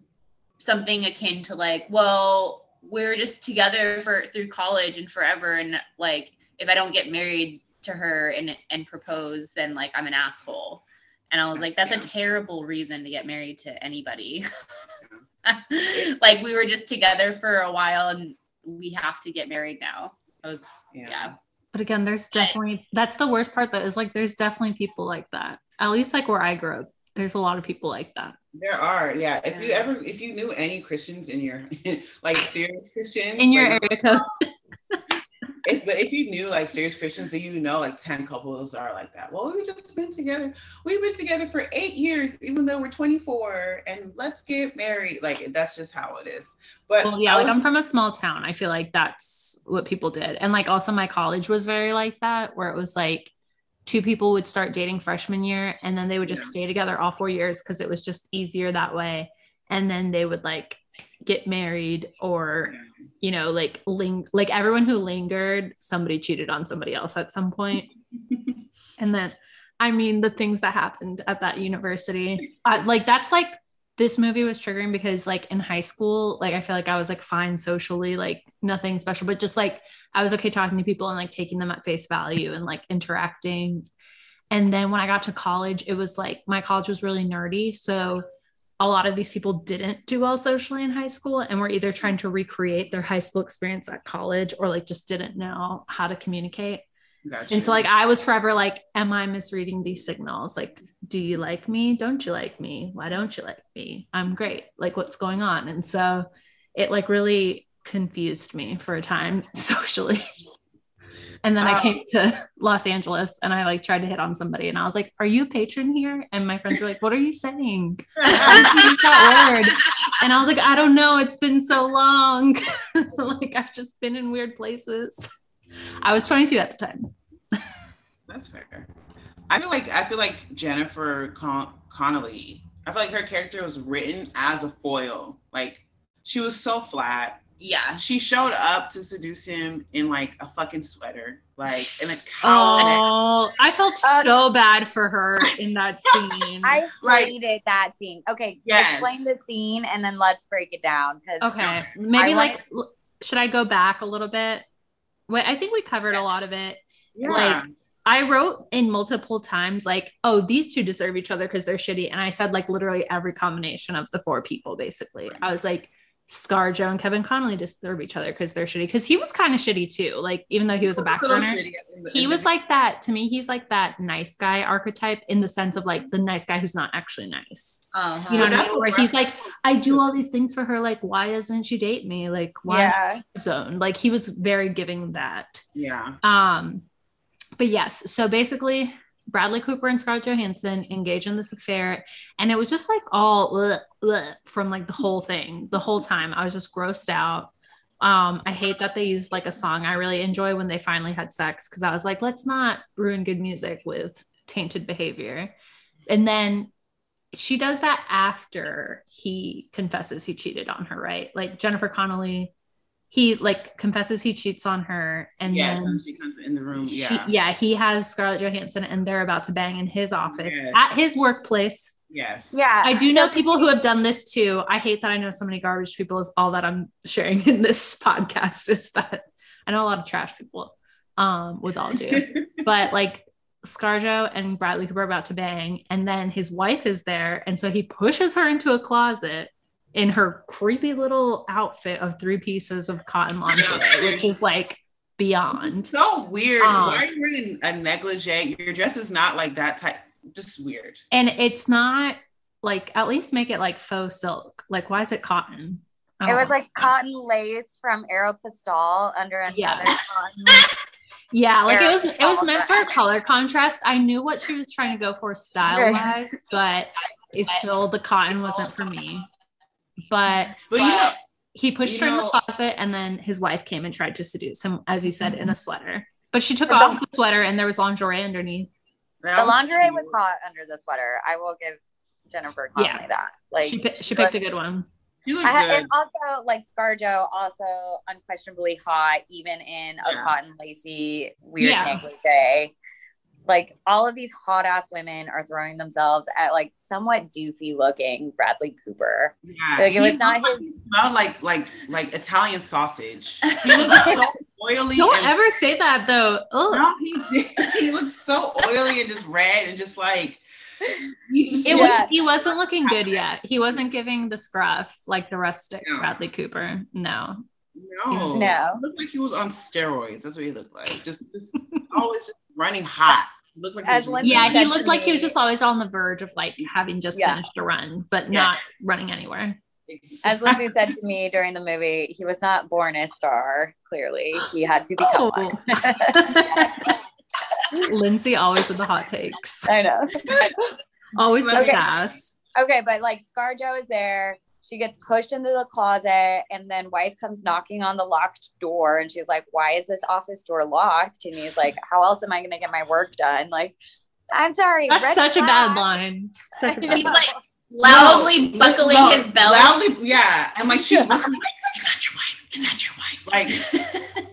Speaker 18: something akin to like, well, we're just together for through college and forever, and like, if I don't get married to her and and propose, then like I'm an asshole. And I was like, that's a terrible reason to get married to anybody. like we were just together for a while and we have to get married now. I was yeah.
Speaker 1: But again, there's definitely that's the worst part though, is like there's definitely people like that. At least like where I grew up, there's a lot of people like that.
Speaker 19: There are, yeah. If you ever, if you knew any Christians in your, like serious Christians,
Speaker 1: In your
Speaker 19: like,
Speaker 1: area code.
Speaker 19: if, but if you knew like serious Christians, then you know like ten couples are like that. Well, we've just been together. We've been together for eight years, even though we're 24, and let's get married. Like that's just how it is. But
Speaker 1: well, yeah,
Speaker 19: I
Speaker 1: like I'm from a small town. I feel like that's what people did. And like also my college was very like that, where it was like two people would start dating freshman year and then they would just stay together all four years because it was just easier that way. And then they would like get married or you know like ling- like everyone who lingered somebody cheated on somebody else at some point. and then i mean the things that happened at that university uh, like that's like this movie was triggering because like in high school like i feel like i was like fine socially like nothing special but just like i was okay talking to people and like taking them at face value and like interacting and then when i got to college it was like my college was really nerdy so a lot of these people didn't do well socially in high school and were either trying to recreate their high school experience at college or like just didn't know how to communicate
Speaker 19: Gotcha.
Speaker 1: and so like I was forever like, am I misreading these signals? Like, do you like me? Don't you like me? Why don't you like me? I'm great. Like what's going on? And so it like really confused me for a time socially. And then I
Speaker 19: Uh,
Speaker 1: came to Los Angeles and I like tried to hit on somebody and I was like, Are you a patron here? And my friends were like, What are you saying? How did you use that word? And I was like, I don't know. It's been so long. like I've just been in weird places. I was 22 at the time.
Speaker 19: That's fair. I feel like I feel like Jennifer Con- Connelly. I feel like her character was written as a foil. Like she was so flat.
Speaker 18: Yeah.
Speaker 19: She showed up to seduce him in like a fucking sweater, like in a cowl.
Speaker 1: Oh, I felt uh, so bad for her in that scene.
Speaker 17: I
Speaker 19: Like-
Speaker 17: hated that scene. Okay,
Speaker 19: Yes.
Speaker 17: explain the scene and then let's break it down. Because
Speaker 1: okay, maybe
Speaker 17: I
Speaker 1: like,
Speaker 17: wanted-
Speaker 1: l- should I go back a little bit? Wait, I think we covered a lot of it.
Speaker 19: Yeah.
Speaker 1: Like, I wrote in multiple times, like, oh, these two deserve each other because they're shitty. And I said, like, literally every combination of the four people, basically. I was like, ScarJo and Kevin Connolly disturb each other because they're shitty. Because he was kind of shitty too. Like, even though he was a back
Speaker 19: little
Speaker 1: burner,
Speaker 19: shitty
Speaker 1: he was like that. To me, he's like that nice guy archetype in the sense of like the nice guy who's not actually nice.
Speaker 18: Uh-huh.
Speaker 1: You know what I mean? Where he's like, I do all these things for her. Like, why doesn't she date me? Like, why
Speaker 17: Yeah.
Speaker 1: zone? Like, he was very giving that.
Speaker 19: Yeah.
Speaker 1: Um, but yes, so basically, Bradley Cooper and Scarlett Johansson engage in this affair, and it was just like all ugh, ugh, from like the whole thing, the whole time. I was just grossed out. Um, I hate that they used like a song I really enjoy when they finally had sex because I was like, let's not ruin good music with tainted behavior. And then she does that after he confesses he cheated on her, right? Like Jennifer Connelly, he like confesses he cheats on her, and
Speaker 19: yes,
Speaker 1: then
Speaker 19: and she comes in the room.
Speaker 1: she-
Speaker 19: Yeah.
Speaker 1: yeah, he has Scarlett Johansson, and they're about to bang in his office
Speaker 19: Yes.
Speaker 1: at his workplace.
Speaker 19: Yes.
Speaker 17: yeah,
Speaker 1: I do know people who have done this too. I hate that I know so many garbage people. Is all that I'm sharing in this podcast is that I know a lot of trash people, um, with all due, but like Scarjo and Bradley Cooper are about to bang, and then his wife is there, and so he pushes her into a closet in her creepy little outfit of three pieces of cotton lingerie, which is like beyond.
Speaker 19: so weird.
Speaker 1: Um,
Speaker 19: Why are you wearing a negligee? Your dress is not like that type. Just weird.
Speaker 1: And it's not like at least make it like faux silk. Like, why is it cotton?
Speaker 17: It was
Speaker 1: know.
Speaker 17: like cotton lace from Aeropostale under another
Speaker 1: Yeah.
Speaker 17: cotton.
Speaker 1: yeah, like it was it was meant for
Speaker 17: dress.
Speaker 1: color contrast. I knew what she was trying to go for style wise, but it's still the cotton wasn't for me. But
Speaker 19: But you know,
Speaker 1: he pushed
Speaker 19: you
Speaker 1: her in the closet and then his wife came and tried to seduce him, as you said, in a sweater. But she took off
Speaker 17: the-
Speaker 1: the sweater and there was lingerie underneath.
Speaker 17: The lingerie was hot under the sweater. I will give Jennifer Connelly
Speaker 1: Yeah.
Speaker 17: that. Like
Speaker 1: she pi- she picked a good one.
Speaker 17: I ha- and also like ScarJo, also unquestionably hot, even in a cotton lacy weird
Speaker 1: Yeah.
Speaker 17: negligee. Like all of these hot ass women are throwing themselves at like somewhat doofy looking Bradley Cooper.
Speaker 19: Yeah,
Speaker 17: Like it was not
Speaker 19: looked
Speaker 17: his.
Speaker 19: like- smelled like like like Italian sausage. He looked so oily.
Speaker 1: Don't
Speaker 19: and-
Speaker 1: ever say that though. Ugh.
Speaker 19: No, he did. He looked so oily and just red and just like he just
Speaker 1: It was he wasn't looking good yet. He wasn't giving the scruff like the rustic Bradley Cooper. No.
Speaker 19: no,
Speaker 1: No.
Speaker 19: He looked like he was on steroids. That's what he looked like. Just, just always just running hot. He looked like he
Speaker 17: As
Speaker 19: was
Speaker 1: Yeah, he looked like he was just always on the verge of like having just
Speaker 17: Yeah.
Speaker 1: finished a run, but
Speaker 19: Yeah.
Speaker 1: not running anywhere.
Speaker 17: As Lindsay said to me during the movie, he was not born a star. Clearly, he had to become oh. one.
Speaker 1: Lindsay always with the hot takes.
Speaker 17: I know.
Speaker 1: Always the
Speaker 17: Okay.
Speaker 1: sass.
Speaker 17: Okay, but like ScarJo is there. She gets pushed into the closet, and then wife comes knocking on the locked door, and she's like, "Why is this office door locked?" And he's like, "How else am I going to get my work done?" Like, I'm sorry.
Speaker 1: That's
Speaker 17: red
Speaker 1: such a bad line. Such a bad
Speaker 18: He's like loudly buckling
Speaker 19: No,
Speaker 18: his belt.
Speaker 19: Loudly, yeah. And like she's whispering, like, is that your wife? Is that your wife?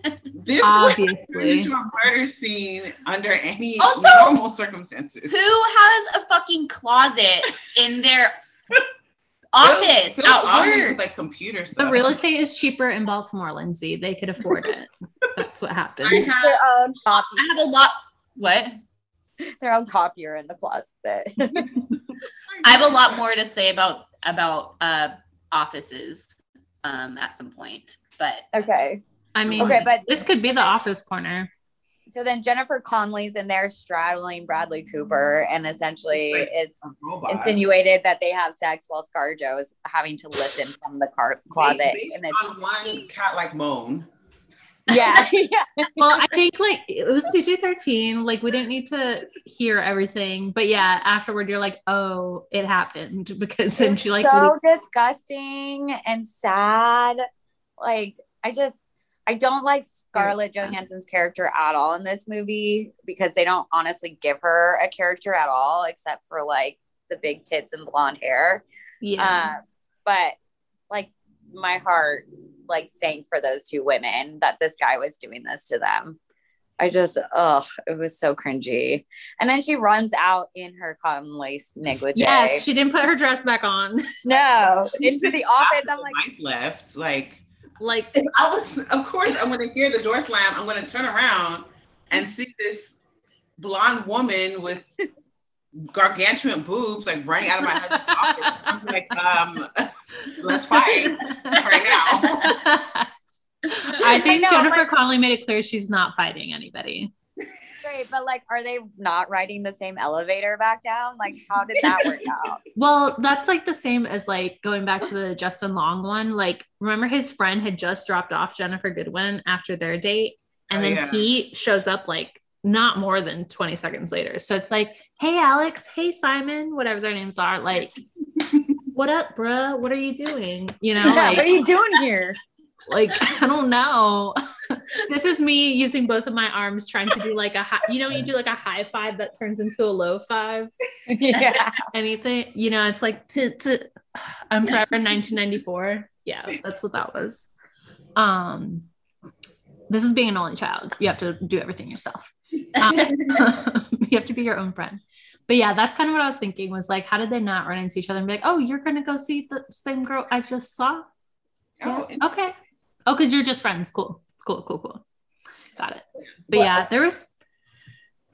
Speaker 19: Like this
Speaker 1: Obviously.
Speaker 19: was a murder scene under any
Speaker 18: Also-
Speaker 19: normal circumstances.
Speaker 18: Who has a fucking closet in their office
Speaker 19: Phil
Speaker 18: at
Speaker 19: obviously
Speaker 18: work?
Speaker 19: with, like computer
Speaker 1: The real estate is cheaper in Baltimore, Lindsay. They could afford it. That's what happens.
Speaker 18: I have,
Speaker 17: Their own copy.
Speaker 18: I have a lot. What?
Speaker 17: Their own copier in the closet.
Speaker 18: I have a lot more to say about about uh offices um at some point, but
Speaker 17: okay.
Speaker 1: I mean,
Speaker 17: Okay, but-
Speaker 1: this could be the office corner.
Speaker 17: So then Jennifer Connelly's in there straddling Bradley Cooper, and essentially it's insinuated that they have sex while ScarJo is having to listen from the car closet.
Speaker 19: Based
Speaker 17: And it's,
Speaker 19: on one cat like moan.
Speaker 17: yeah, yeah.
Speaker 1: Well, I think like it was PG 13. Like we didn't need to hear everything. But yeah, afterward, you're like, oh, it happened because then she like,
Speaker 17: so disgusting and sad. Like I just I don't like Scarlett Johansson's character at all in this movie because they don't honestly give her a character at all except for like the big tits and blonde hair.
Speaker 1: yeah.
Speaker 17: Uh, but like my heart like sank for those two women that this guy was doing this to them. I just, oh, it was so cringy. And then she runs out in her cotton lace negligee.
Speaker 1: yes, she didn't put her dress back on.
Speaker 17: no, into the office. I'm like,
Speaker 19: Wife left. Like
Speaker 1: Like,
Speaker 19: if I was, of course, I'm going to hear the door slam. I'm going to turn around and see this blonde woman with gargantuan boobs like running out of my husband's office. I'm like, um, let's fight right now.
Speaker 1: I think
Speaker 17: know,
Speaker 1: Jennifer
Speaker 17: like-
Speaker 1: Connelly made it clear she's not fighting anybody.
Speaker 17: Great, but like, are they not riding the same elevator back down? Like, how did that work out?
Speaker 1: Well, that's like the same as like going back to the Justin Long one. Like, remember his friend had just dropped off Ginnifer Goodwin after their date, and
Speaker 19: Oh,
Speaker 1: then
Speaker 19: yeah.
Speaker 1: he shows up like not more than 20 seconds later. So it's like, hey, Alex, hey, Simon, whatever their names are, like, what up, bruh? What are you doing? You know,
Speaker 17: Yeah,
Speaker 1: like,
Speaker 17: what are you doing here?
Speaker 1: Like I don't know. this is me using both of my arms trying to do like a high, you know, you do like a high five that turns into a low five.
Speaker 17: yeah.
Speaker 1: Anything, you know, it's like to to I'm forever 1994. Yeah, that's what that was. Um, this is being an only child. You have to do everything yourself. Um, you have to be your own friend. But yeah, that's kind of what I was thinking was like, how did they not run into each other and be like, oh, you're gonna go see the same girl I just saw? Yeah.
Speaker 19: Oh,
Speaker 1: Okay. Oh, because you're just friends. Cool. Cool. Cool. Cool. Got it. But yeah, there was.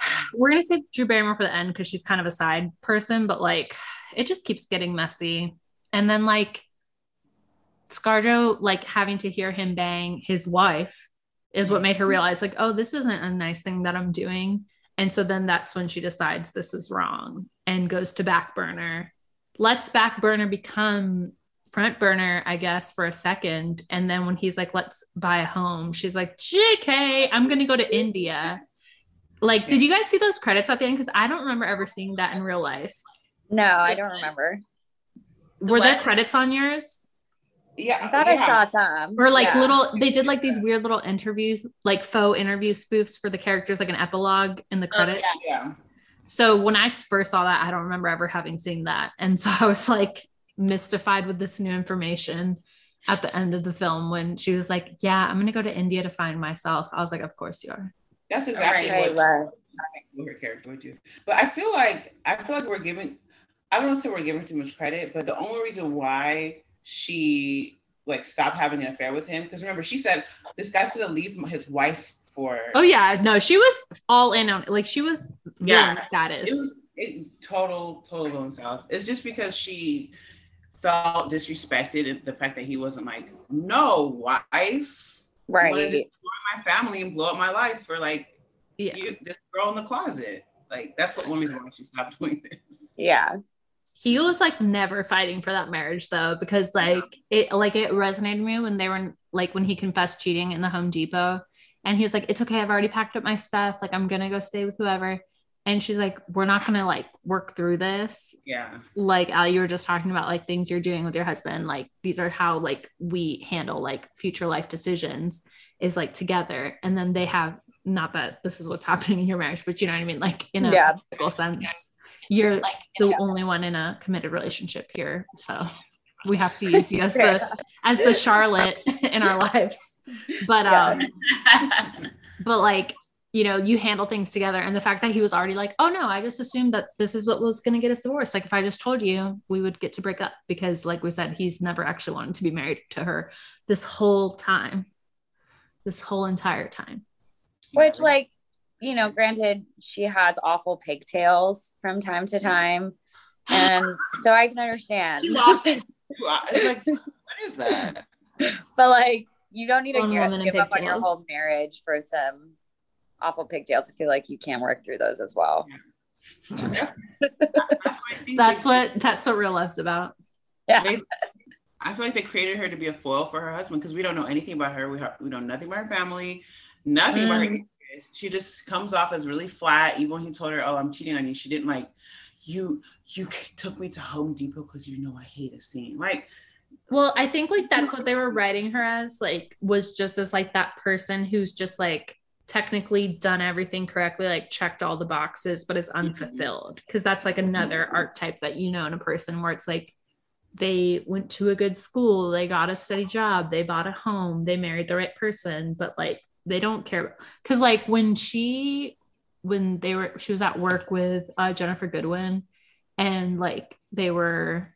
Speaker 1: We're gonna say Drew Barrymore for the end because she's kind of a side person, but like it just keeps getting messy. And then like ScarJo, like having to hear him bang his wife is what made her realize, like, oh, this isn't a nice thing that I'm doing. And so then that's when she decides this is wrong and goes to back burner. Let's back burner become front burner, I guess, for a second. And then when he's like, let's buy a home, she's like, JK, I'm going to go to India. Like, did you guys see those credits at the end? Because I don't remember ever seeing that in real life.
Speaker 17: No, I don't remember.
Speaker 1: Were there credits on yours?
Speaker 19: Yeah,
Speaker 17: I thought
Speaker 19: yeah.
Speaker 17: I saw some.
Speaker 1: Or like
Speaker 17: Yeah.
Speaker 1: little, they did like these weird little interviews, like faux interview spoofs for the characters, like an epilogue in the oh, credits.
Speaker 19: yeah.
Speaker 1: So when I first saw that, I don't remember ever having seen that. And so I was like mystified with this new information at the end of the film when she was like, Yeah, I'm going to go to India to find myself. I was like, Of course you are.
Speaker 19: That's exactly
Speaker 17: Right,
Speaker 19: what,
Speaker 17: right.
Speaker 19: what her character would do. But I feel like I feel like we're giving I don't say we're giving too much credit, but the only reason why she like stopped having an affair with him, because remember she said this guy's gonna leave his wife for
Speaker 1: Oh, yeah. No, she was all in on like she was yeah status.
Speaker 19: It was it, total total villain south. It's just because she felt disrespected at the fact that he wasn't like, no wife. You
Speaker 17: Right.
Speaker 19: destroy my family and blow up my life for like
Speaker 1: Yeah.
Speaker 19: you, this girl in the closet. Like that's what one reason why she stopped doing this.
Speaker 17: Yeah.
Speaker 1: he was like never fighting for that marriage though because like it like it resonated with me when they were like when he confessed cheating in the home depot and he was like it's okay i've already packed up my stuff like i'm gonna go stay with whoever and she's like we're not gonna like work through this.
Speaker 19: Yeah.
Speaker 1: like Ali, you were just talking about like things you're doing with your husband like these are how like we handle like future life decisions is like together. And then they have not that this is what's happening in your marriage but you know what i mean? Like in a
Speaker 17: Yeah.
Speaker 1: practical sense you're like the only one in a committed relationship here. So we have to use you as the as the charlotte in our lives. But um but like you know you handle things together and the fact that he was already like oh no i just assumed that this is what was going to get us divorced like if i just told you we would get to break up because like we said he's never actually wanted to be married to her this whole time this whole entire time
Speaker 17: Which, like, you know, granted, she has awful pigtails from time to time. And so I can understand.
Speaker 19: It's like, what is that?
Speaker 17: but like, you don't need to give, give up on your whole marriage for some awful pigtails. I feel like you can work through those as well.
Speaker 1: that's what that's what real love's about
Speaker 17: yeah
Speaker 19: They- I feel like they created her to be a foil for her husband because we don't know anything about her. We, ha- we know nothing about her family, nothing about her.
Speaker 17: Mm.
Speaker 19: She just comes off as really flat. Even when he told her, "Oh, I'm cheating on you," she didn't like you. You took me to Home Depot because you know I hate a scene. Like,
Speaker 1: Well, I think like that's what they were writing her as, like, was just as like that person who's just like technically done everything correctly, like checked all the boxes, but is unfulfilled. Cause that's like another archetype that you know in a person where it's like they went to a good school, they got a steady job, they bought a home, they married the right person, but like they don't care. Cause like when she when they were she was at work with uh, Ginnifer Goodwin and like they were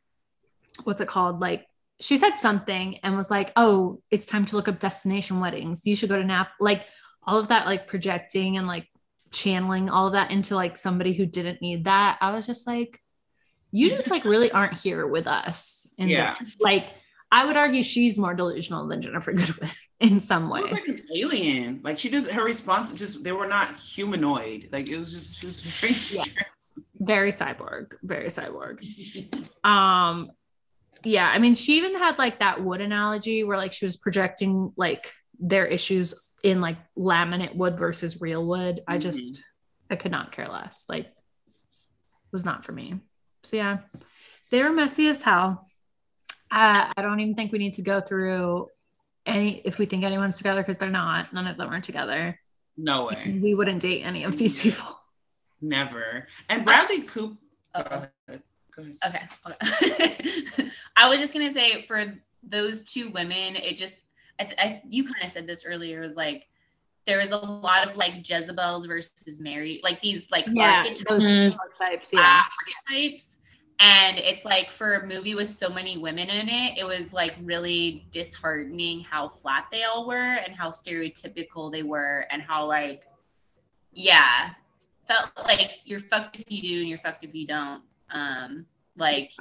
Speaker 1: what's it called like she said something and was like oh it's time to look up destination weddings you should go to nap like all of that like projecting and like channeling all of that into like somebody who didn't need that i was just like you just like really aren't here with us in
Speaker 19: Yeah.
Speaker 1: like i would argue she's more delusional than ginnifer goodwin in some ways
Speaker 19: was like an alien. Like she just her response just they were not humanoid. Like it was just she was very
Speaker 1: very cyborg very cyborg um yeah i mean she even had like that wood analogy where like she was projecting like their issues in like laminate wood versus real wood i just i could not care less like was not for me so yeah they were messy as hell uh, i don't even think we need to go through any if we think anyone's together because they're not none of them are together
Speaker 19: no way.
Speaker 1: we wouldn't date any of these people
Speaker 19: Never. And Bradley Coop.
Speaker 18: Oh.
Speaker 19: Go ahead.
Speaker 18: Okay. okay. I was just gonna say for those two women, it just I, I, you kind of said this earlier. Was like there was a lot of like Jezebels versus Mary, like these like
Speaker 1: Yeah,
Speaker 18: archetypes,
Speaker 1: those archetypes, yeah.
Speaker 18: archetypes, and it's like for a movie with so many women in it it was like really disheartening how flat they all were and how stereotypical they were and how like yeah felt like you're fucked if you do and you're fucked if you don't um like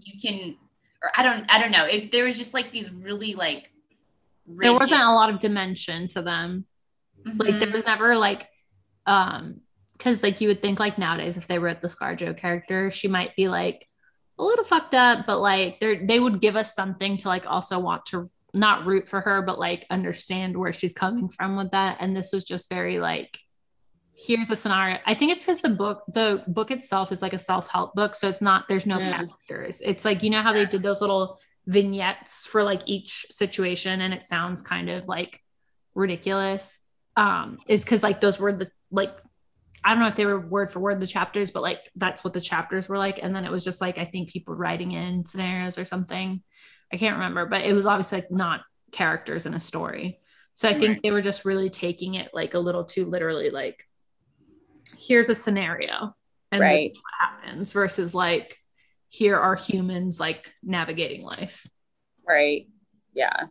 Speaker 18: you can or i don't i don't know it, there was just like these really like
Speaker 1: there wasn't a lot of dimension to them. Mm-hmm. like there was never like um because like you would think like nowadays if they wrote the scarjo character she might be like a little fucked up but like they they would give us something to like also want to not root for her but like understand where she's coming from with that. And this was just very like here's a scenario. I think it's because the book the book itself is like a self-help book so it's not there's no mm. characters it's like you know how they did those little vignettes for like each situation and it sounds kind of like ridiculous um is because like those were the like I don't know if they were word for word the chapters, but like that's what the chapters were like. And then it was just like I think people writing in scenarios or something. I can't remember, but it was obviously like not characters in a story. So I think right. they were just really taking it like a little too literally, like here's a scenario and right. what happens versus like here are humans like navigating life.
Speaker 17: Right. Yeah.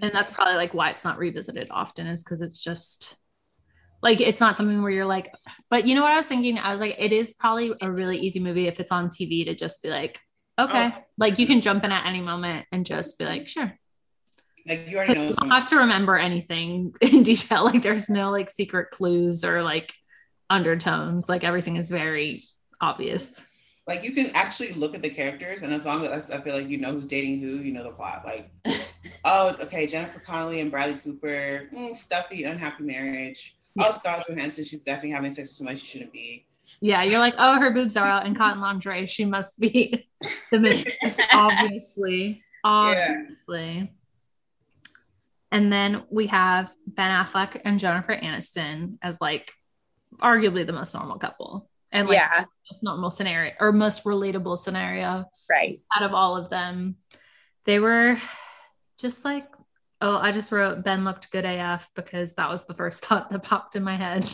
Speaker 1: And that's probably like why it's not revisited often is because it's just like it's not something where you're like but you know what i was thinking i was like it is probably a really easy movie if it's on tv to just be like okay oh. like you can jump in at any moment and just be like sure
Speaker 19: like you already know
Speaker 1: you don't have to remember anything in detail like there's no like secret clues or like undertones like everything is very obvious
Speaker 19: like you can actually look at the characters and as long as i feel like you know who's dating who you know the plot like oh okay jennifer connelly and bradley cooper mm, stuffy unhappy marriage Oh, Scarlett Johansson, she's definitely having sex with somebody she shouldn't be.
Speaker 1: Yeah, you're like, oh, her boobs are out in cotton lingerie. She must be the mistress, obviously. Obviously. Yeah. And then we have Ben Affleck and Jennifer Aniston as like arguably the most normal couple. And like yeah. most normal scenario or most relatable scenario.
Speaker 17: Right.
Speaker 1: Out of all of them. They were just like Oh, I just wrote Ben looked good AF because that was the first thought that popped in my head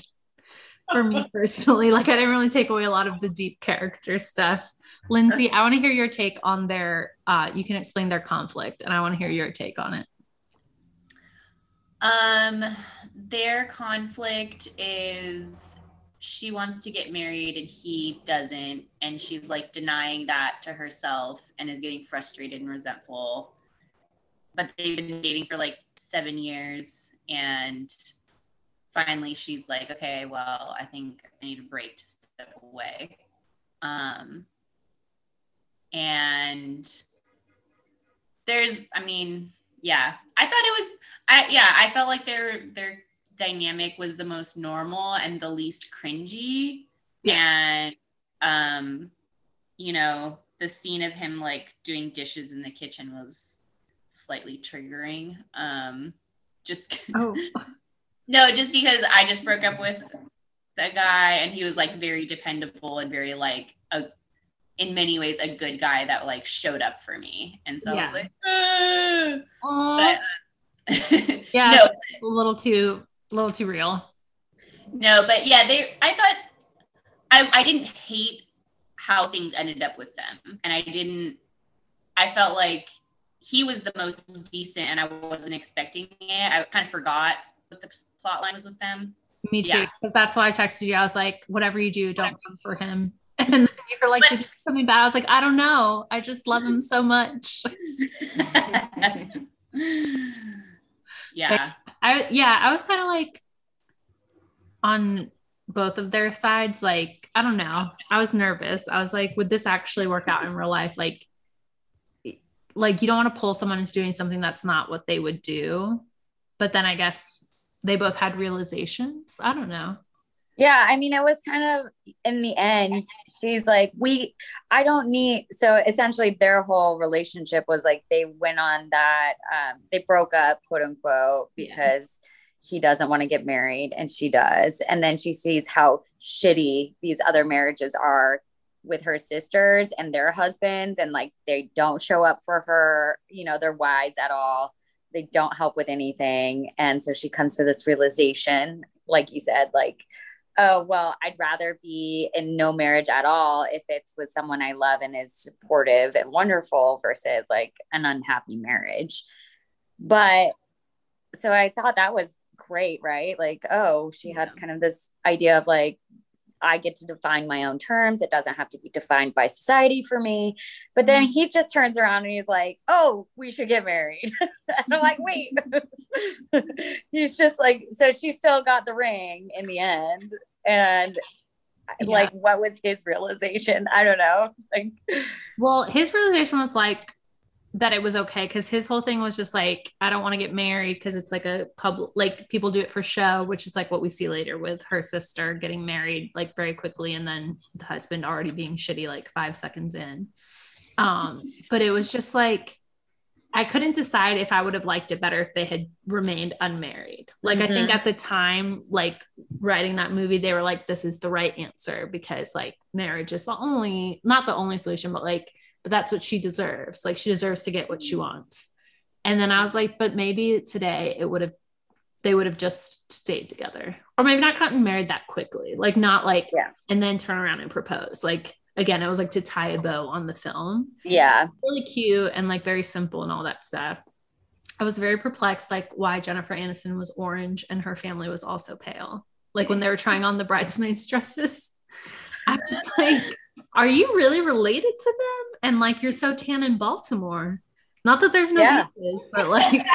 Speaker 1: for me personally. Like I didn't really take away a lot of the deep character stuff. Lindsay, I want to hear your take on their uh you can explain their conflict and I want to hear your take on it.
Speaker 18: Um their conflict is she wants to get married and he doesn't. And she's like denying that to herself and is getting frustrated and resentful. But they've been dating for like seven years and finally she's like okay well i think i need a break to step away. Um and there's i mean yeah. I thought it was i yeah i felt like their their dynamic was the most normal and the least cringy yeah. and um you know the scene of him like doing dishes in the kitchen was slightly triggering. Um, just oh. no, just because I just broke up with the guy and he was like very dependable and very like a in many ways a good guy that like showed up for me. And so yeah. I was like,
Speaker 1: but, uh, yeah, no, a little too a little too real.
Speaker 18: No, but yeah, they I thought I, I didn't hate how things ended up with them. And I didn't I felt like he was the most decent and I wasn't expecting it. I kind of forgot what the plot line was with them.
Speaker 1: Me too. Because yeah. that's why I texted you. I was like, whatever you do, don't come for him. And then you were like, but, did you do something bad? I was like, I don't know. I just love him so much.
Speaker 18: yeah.
Speaker 1: I yeah, I was kind of like on both of their sides. Like, I don't know. I was nervous. I was like, would this actually work out in real life? Like, like you don't want to pull someone into doing something that's not what they would do. But then I guess they both had realizations. I don't know.
Speaker 17: Yeah, I mean, it was kind of in the end, she's like, we, I don't need, so essentially their whole relationship was like they went on that, um, they broke up, quote unquote, because yeah. he doesn't want to get married and she does. And then she sees how shitty these other marriages are with her sisters and their husbands and like they don't show up for her you know their wives at all they don't help with anything and so she comes to this realization like you said like oh, well, I'd rather be in no marriage at all if it's with someone I love and is supportive and wonderful versus like an unhappy marriage. But so I thought that was great, right? Like, oh, she had kind of this idea of like, I get to define my own terms. It doesn't have to be defined by society for me. But then mm. he just turns around and he's like, oh, we should get married. and I'm like, wait. he's just like, so she still got the ring in the end. And
Speaker 1: Yeah.
Speaker 17: like, what was his realization? I don't know. Like,
Speaker 1: Well, his realization was like that it was okay because his whole thing was just like, I don't want to get married because it's like a public, like people do it for show, which is like what we see later with her sister getting married like very quickly and then the husband already being shitty like five seconds in. Um, but it was just like, I couldn't decide if I would have liked it better if they had remained unmarried. Like I think
Speaker 17: Mhm.
Speaker 1: at the time, like writing that movie, they were like, this is the right answer because like marriage is the only, not the only solution, but like, but that's what she deserves. Like she deserves to get what she mm. wants. And then I was like, but maybe today it would have, they would have just stayed together or maybe not gotten married that quickly. Like not like,
Speaker 17: Yeah.
Speaker 1: and then turn around and propose. Like again, it was like to tie a bow on the film
Speaker 17: yeah.
Speaker 1: really cute and like very simple and all that stuff. I was very perplexed, like why Jennifer Aniston was orange and her family was also pale. Like when they were trying on the bridesmaids' dresses, I was like, "Are you really related to them?" And like, you're so tan in Baltimore. Not that there's no
Speaker 17: Yeah.
Speaker 1: beaches, but like,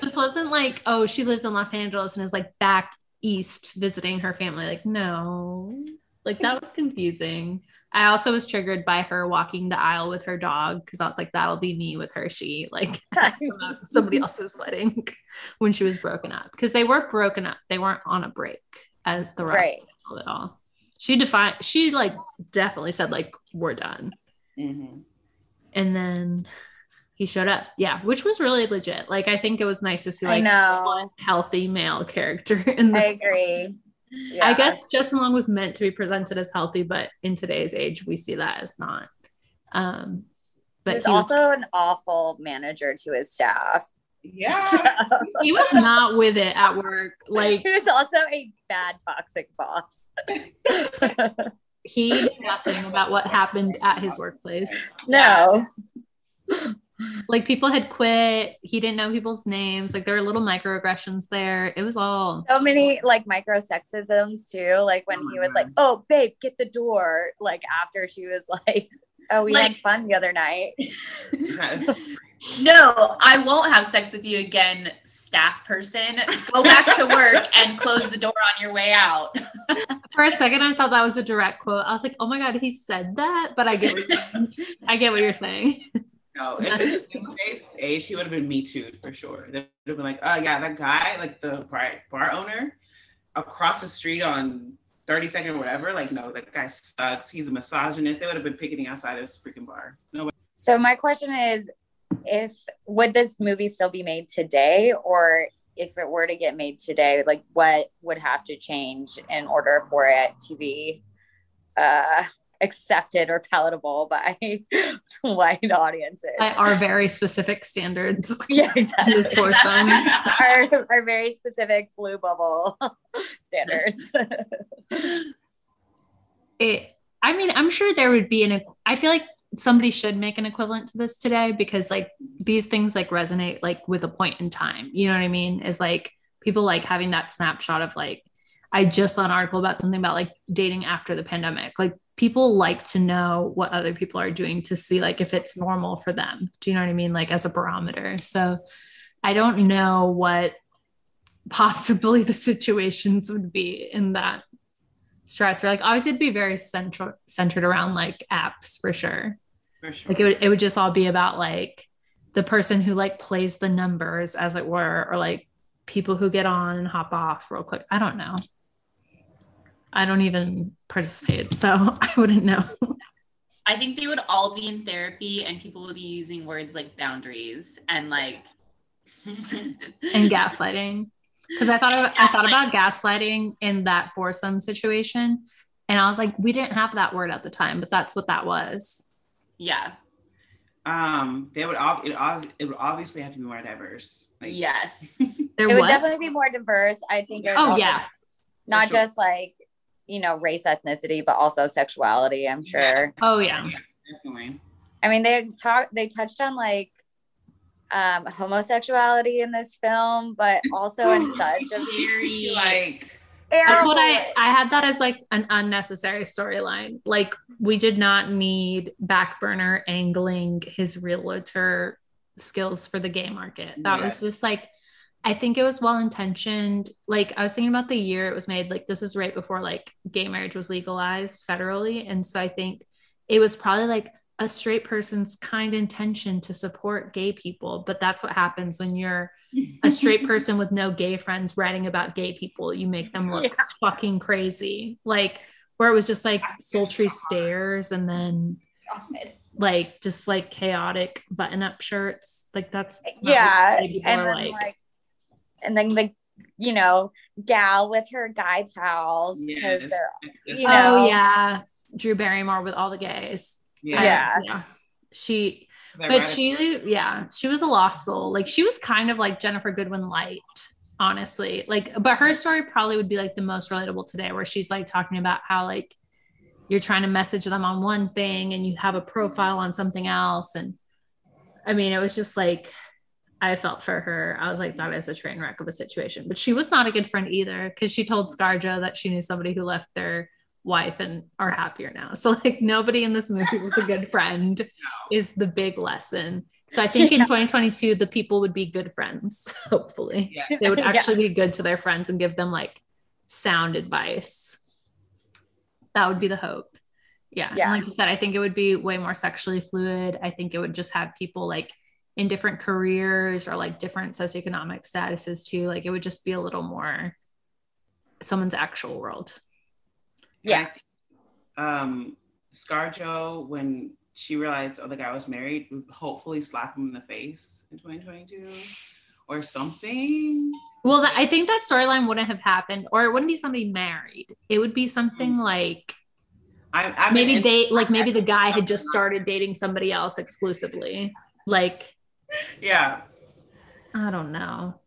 Speaker 1: this wasn't like, oh, she lives in Los Angeles and is like back east visiting her family. Like, no, like that was confusing. I also was triggered by her walking the aisle with her dog because I was like, that'll be me with her. She like somebody else's wedding when she was broken up because they were broken up. They weren't on a break as the rest
Speaker 17: Right.
Speaker 1: of it all. She defined. She like definitely said like we're done,
Speaker 19: Mm-hmm.
Speaker 1: and then he showed up. Yeah, which was really legit. Like I think it was nice to see like one healthy male character in the
Speaker 17: I agree.
Speaker 1: I guess Justin Long was meant to be presented as healthy, but in today's age, we see that as not. Um, but
Speaker 17: He's
Speaker 1: he was,
Speaker 17: also an awful manager to his staff.
Speaker 19: Yeah.
Speaker 1: he was not with it at work. Like
Speaker 17: he was also a bad toxic boss.
Speaker 1: he knew nothing about what happened at his workplace.
Speaker 17: No.
Speaker 1: Like people had quit. He didn't know people's names. Like there were little microaggressions there. It was all
Speaker 17: So many like micro sexisms too. Like when he was like, "Oh, babe, get the door." Like after she was like, "Oh, we had fun the other night."
Speaker 18: No, I won't have sex with you again, staff person. Go back to work and close the door on your way out.
Speaker 1: for a second I thought that was a direct quote. I was like, oh my god, he said that, but I get what you're, I get what you're saying.
Speaker 19: No, if this is in today's age, he would have been me too for sure. They would have been like, oh yeah, that guy, like the bar, bar owner across the street on 32nd or whatever, like, no, that guy sucks. He's a misogynist. They would have been picketing outside of his freaking bar. No way.
Speaker 17: So my question is, if would this movie still be made today, or if it were to get made today, like what would have to change in order for it to be uh, accepted or palatable by white audiences?
Speaker 1: By our very specific standards.
Speaker 17: yeah, exactly. Our, our very specific blue bubble standards.
Speaker 1: It I mean, I'm sure there would be an I feel like somebody should make an equivalent to this today because like these things like resonate like with a point in time. You know what I mean? Is like people like having that snapshot of like I just saw an article about something about like dating after the pandemic. Like people like to know what other people are doing to see like if it's normal for them. Do you know what I mean? Like as a barometer. So I don't know what possibly the situations would be in that stress. Or like obviously it'd be very central centered around like apps for sure.
Speaker 19: For sure.
Speaker 1: Like it would it would just all be about like the person who like plays the numbers as it were, or like people who get on and hop off real quick. I don't know. I don't even participate, so I wouldn't know.
Speaker 18: I think they would all be in therapy and people would be using words like boundaries and like
Speaker 1: and gaslighting because i thought of, i thought about gaslighting in that foursome situation and i was like we didn't have that word at the time but that's what that was
Speaker 18: yeah
Speaker 19: Um, they would ob- it, ob- it would obviously have to be more diverse. Like,
Speaker 18: yes
Speaker 1: there
Speaker 17: it would definitely be more diverse. I think.
Speaker 1: oh
Speaker 17: also-
Speaker 1: yeah
Speaker 17: not
Speaker 19: sure.
Speaker 17: just like you know race, ethnicity, but also sexuality. I'm sure.
Speaker 1: Oh yeah.
Speaker 19: Definitely.
Speaker 17: I mean, they talked. They touched on like um homosexuality in this film, but also in such a
Speaker 18: Very
Speaker 19: Like
Speaker 1: That's what I I had that as like an unnecessary storyline. Like we did not need back burner angling his realtor skills for the gay market. That was just like I think it was well intentioned. Like I was thinking about the year it was made. Like this is right before like gay marriage was legalized federally, and so I think it was probably like a straight person's kind intention to support gay people. But that's what happens when you're a straight person with no gay friends writing about gay people. You make them look fucking crazy. Like where it was just like sultry stares and then like just like chaotic button up shirts. Like that's
Speaker 17: yeah, and then like. and then the you know gal with her guy pals because
Speaker 19: Yes.
Speaker 17: they're you oh, know
Speaker 1: oh yeah, Drew Barrymore with all the gays.
Speaker 19: Yeah.
Speaker 1: I-
Speaker 17: Yeah.
Speaker 1: yeah. She,
Speaker 19: I
Speaker 1: but she, yeah, she was a lost soul. Like she was kind of like Ginnifer Goodwin light, honestly. Like, but her story probably would be like the most relatable today, where she's like talking about how like you're trying to message them on one thing and you have a profile on something else. And I mean, it was just like I felt for her. I was like, that is a train wreck of a situation. But she was not a good friend either because she told Scarjo that she knew somebody who left their wife and are happier now. So like nobody in this movie was a good friend is the big lesson. So I think in 2022 the people would be good friends, hopefully.
Speaker 19: Yeah.
Speaker 1: They would
Speaker 17: Yeah.
Speaker 1: actually be good to their friends and give them like sound advice. That would be the hope. Yeah. And
Speaker 17: Yeah.
Speaker 1: like you said, I think it would be way more sexually fluid. I think it would just have people like in different careers or like different socioeconomic statuses too. Like it would just be a little more someone's actual world.
Speaker 19: Yeah. I think, um, ScarJo, when she realized oh the guy was married, would hopefully slap him in the face in 2022 or something.
Speaker 1: Well, th- I think that storyline wouldn't have happened, or it wouldn't be somebody married. It would be something like
Speaker 19: I, I
Speaker 1: maybe
Speaker 19: mean,
Speaker 1: they like maybe the guy had just started dating somebody else exclusively. Like
Speaker 19: yeah,
Speaker 1: I don't know.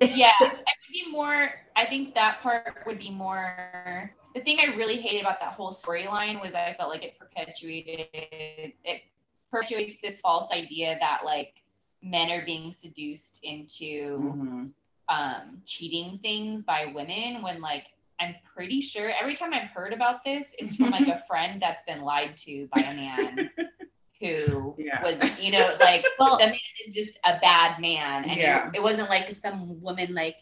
Speaker 18: yeah, it would be more. I think that part would be more. The thing I really hated about that whole storyline was I felt like it perpetuated it perpetuates this false idea that like men are being seduced into
Speaker 19: Mhm.
Speaker 18: um, cheating things by women when like I'm pretty sure every time I've heard about this, it's from like a friend that's been lied to by a man who
Speaker 19: Yeah.
Speaker 18: was, you know, like well, the man is just a bad man. And
Speaker 19: Yeah.
Speaker 18: it, it wasn't like some woman like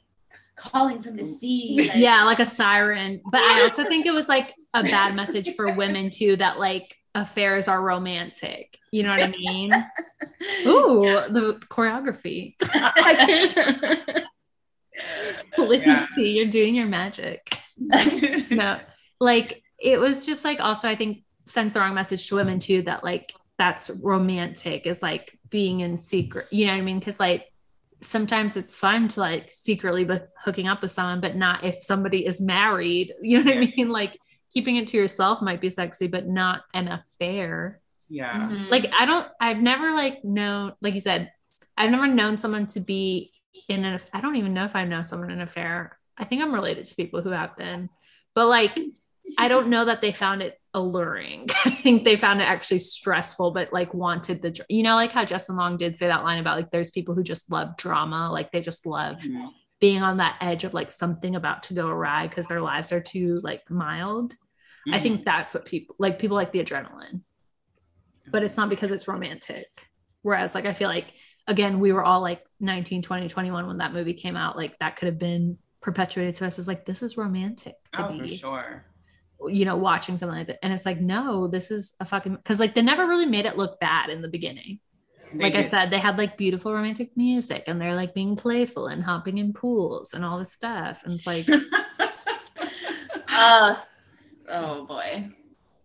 Speaker 18: calling from the mm. sea. Like,
Speaker 1: Yeah, like a siren. But I also think it was like a bad message for women too that like affairs are romantic. You know what I mean? Ooh, the choreography. I can't- Lindsay, you're doing your magic. no, like it was just like also I think sends the wrong message to women too that like that's romantic is like being in secret. You know what I mean? Because like sometimes it's fun to like secretly be hooking up with someone, but not if somebody is married. You know what I mean? Like keeping it to yourself might be sexy, but not an affair.
Speaker 19: Yeah.
Speaker 18: Mhm.
Speaker 1: Like I don't, I've never like known, like you said, I've never known someone to be in an. I don't even know if I know someone in an affair. I think I'm related to people who have been, but like I don't know that they found it alluring. I think they found it actually stressful, but like wanted the, you know, like how Justin Long did say that line about like there's people who just love drama, like they just love
Speaker 19: Mhm.
Speaker 1: being on that edge of like something about to go awry because their lives are too like mild. I think that's what people like. People like the adrenaline, but it's not because it's romantic. Whereas, like, I feel like again, we were all like 19, 20, 21 when that movie came out. Like, that could have been perpetuated to us as like, this is romantic to
Speaker 19: Oh, for
Speaker 1: be,
Speaker 19: sure.
Speaker 1: You know, watching something like that. And it's like, no, this is a fucking because like they never really made it look bad in the beginning.
Speaker 19: They
Speaker 1: like I said, they had like beautiful romantic music and they're like being playful and hopping in pools and all this stuff. And it's like,
Speaker 18: Uh, oh boy.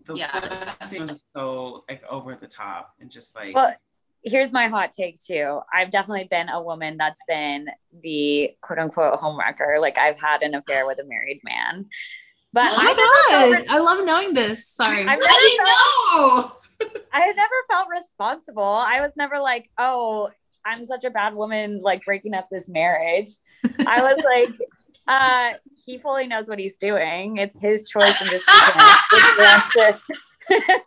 Speaker 19: The
Speaker 18: Yeah.
Speaker 19: scene was so like over the top and just like
Speaker 17: Well, here's my hot take too. I've definitely been a woman that's been the quote unquote homewrecker. Like I've had an affair with a married man. But
Speaker 1: oh
Speaker 17: I
Speaker 1: my
Speaker 17: never felt
Speaker 1: God, I love knowing this. Sorry.
Speaker 17: I've
Speaker 18: I
Speaker 17: never
Speaker 18: didn't
Speaker 17: felt,
Speaker 18: know.
Speaker 17: I never felt responsible. I was never like, oh, I'm such a bad woman, like breaking up this marriage. I was like, Uh, he fully knows what he's doing. It's his choice and decision. if he wants to-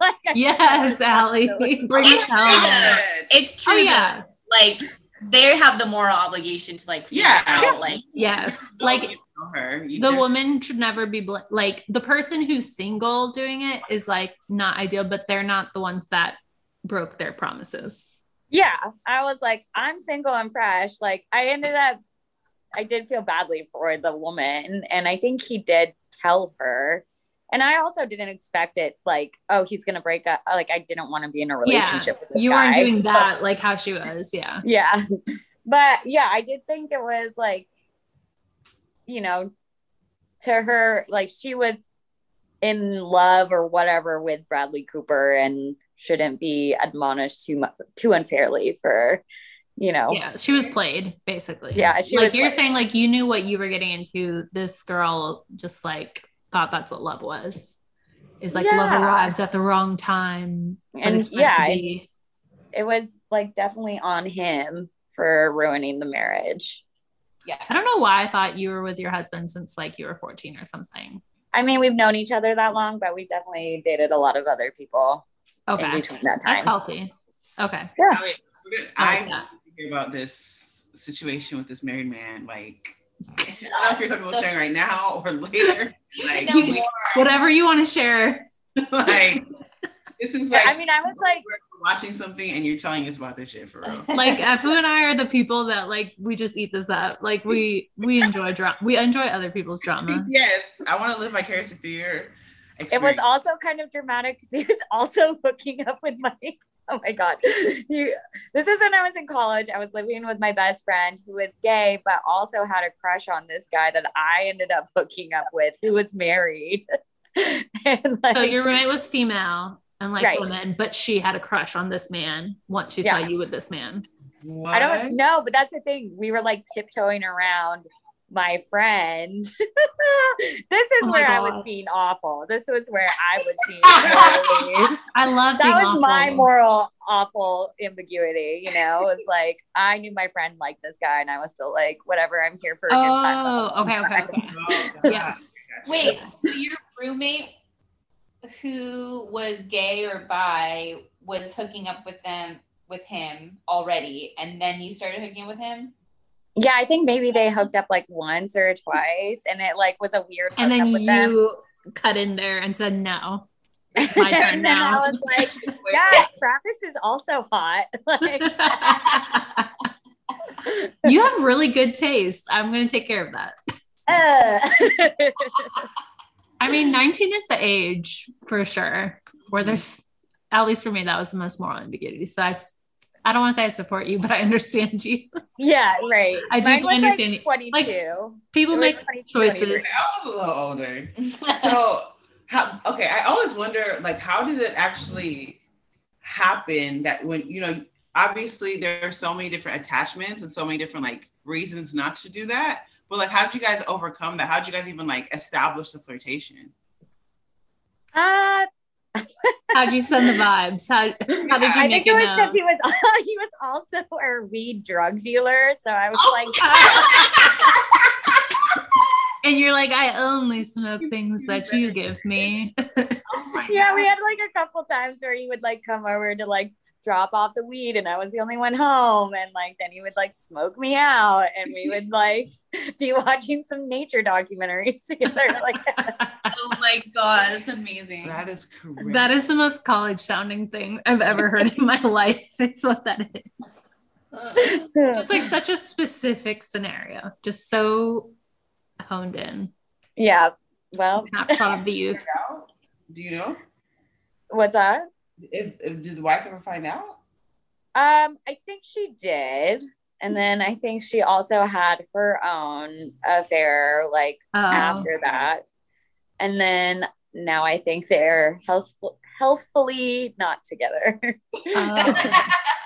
Speaker 17: Like,
Speaker 1: Yes, Allie. Bring it home.
Speaker 18: It's true.
Speaker 1: Oh, yeah.
Speaker 18: though. Like they have the moral obligation to like
Speaker 19: Yeah.
Speaker 18: out like
Speaker 1: Yes. Like
Speaker 19: Know her. You
Speaker 1: the
Speaker 19: just-
Speaker 1: woman should never be bl- like the person who's single doing it is like not ideal, but they're not the ones that broke their promises.
Speaker 17: yeah, I was like, I'm single and fresh. Like, I ended up, I did feel badly for the woman, and I think he did tell her. And I also didn't expect it, like, oh, he's gonna break up. Like, I didn't want to be in a relationship with this
Speaker 1: you
Speaker 17: guy.
Speaker 1: weren't doing
Speaker 17: so-
Speaker 1: that like how she was. Yeah.
Speaker 17: yeah but yeah i did think it was like you know to her like she was in love or whatever with bradley cooper and shouldn't be admonished too much too unfairly for you know
Speaker 1: Yeah. She was played basically.
Speaker 17: Yeah, she
Speaker 1: like
Speaker 17: was
Speaker 1: you're
Speaker 17: played.
Speaker 1: saying like you knew what you were getting into. This girl just like thought that's what love was. Is like love arrives at the wrong time.
Speaker 17: And yeah, it was like definitely on him for ruining the marriage
Speaker 18: yeah.
Speaker 1: I don't know why I thought you were with your husband since like you were 14 or something.
Speaker 17: i mean we've known each other that long but we've definitely dated a lot of other people
Speaker 1: Okay.
Speaker 17: in between that
Speaker 1: That's healthy. Okay.
Speaker 17: yeah oh,
Speaker 19: Wait, we're gonna-
Speaker 1: I
Speaker 19: I
Speaker 1: like that.
Speaker 19: to hear about this situation with this married man. Like, I don't know if you're comfortable sharing right now or later. Like,
Speaker 18: know more.
Speaker 1: Whatever you want to share.
Speaker 19: like this is like
Speaker 17: i mean i was like
Speaker 19: we're watching something and you're telling us about this shit for real.
Speaker 1: Like Fu and I are the people that like we just eat this up. Like we we enjoy drama. We enjoy other people's drama.
Speaker 19: yes, I want to live vicariously through your
Speaker 17: it was also kind of dramatic because he was also hooking up with my oh my god he, this is when i was in college i was living with my best friend who was gay but also had a crush on this guy that i ended up hooking up with who was married and like,
Speaker 1: So your roommate was female and like
Speaker 17: Right.
Speaker 1: women, but she had a crush on this man once she
Speaker 17: Yeah.
Speaker 1: saw you with this man.
Speaker 19: What?
Speaker 17: i don't know but that's the thing we were like tiptoeing around my friend this is
Speaker 1: Oh my
Speaker 17: where i was being awful this was where i was being
Speaker 1: I love
Speaker 17: that
Speaker 1: being
Speaker 17: was
Speaker 1: awful.
Speaker 17: my moral awful ambiguity you know it's like i knew my friend liked this guy and i was still like whatever i'm here for a good time
Speaker 1: Oh, okay, okay, okay.
Speaker 19: Oh, God.
Speaker 1: Yes.
Speaker 18: Wait, so your roommate who was gay or bi was hooking up with them with him already, and then you started hooking up with him?
Speaker 17: yeah i think maybe they hooked up like once or twice and it like was a weird
Speaker 1: And then
Speaker 17: hookup with them.
Speaker 1: you cut in there and said no. My
Speaker 17: and
Speaker 1: turn
Speaker 17: then
Speaker 1: now.
Speaker 17: i was like yeah travis is also hot like
Speaker 1: you have really good taste. I'm gonna take care of that.
Speaker 17: uh.
Speaker 1: I mean, 19 is the age for sure where there's, at least for me, that was the most moral ambiguity. So I, I don't want to say I support you, but I understand you.
Speaker 17: yeah right
Speaker 1: I do
Speaker 17: Mine was,
Speaker 1: understand you.
Speaker 17: like 22
Speaker 1: Like, People
Speaker 17: It
Speaker 1: make choices.
Speaker 19: I was a little older. So how okay, I always wonder like how did it actually happen that when you know obviously there are so many different attachments and so many different like reasons not to do that. But like how did you guys overcome that? How did you guys even like establish the flirtation?
Speaker 17: uh
Speaker 1: How'd you send the vibes? How, how did you
Speaker 17: I think it was because he was he was also a weed drug dealer. So I was like,
Speaker 1: and you're like, I only smoke things that you give me.
Speaker 17: yeah, we had like a couple times where he would like come over to like drop off the weed and I was the only one home. And like then he would like smoke me out and we would like be watching some nature documentaries together. Like
Speaker 18: oh my god, that's amazing.
Speaker 19: That is correct.
Speaker 1: that is the most college sounding thing I've ever heard in my life. Is what that is. Just like such a specific scenario, just so honed in.
Speaker 17: Yeah. Well,
Speaker 1: Not proud of the youth.
Speaker 19: Do you know?
Speaker 17: what's that?
Speaker 19: If, if did the wife ever find out?
Speaker 17: Um, I think she did. And then I think she also had her own affair like
Speaker 1: Oh.
Speaker 17: after that. And then now I think they're healthful, healthfully not together.
Speaker 1: Oh.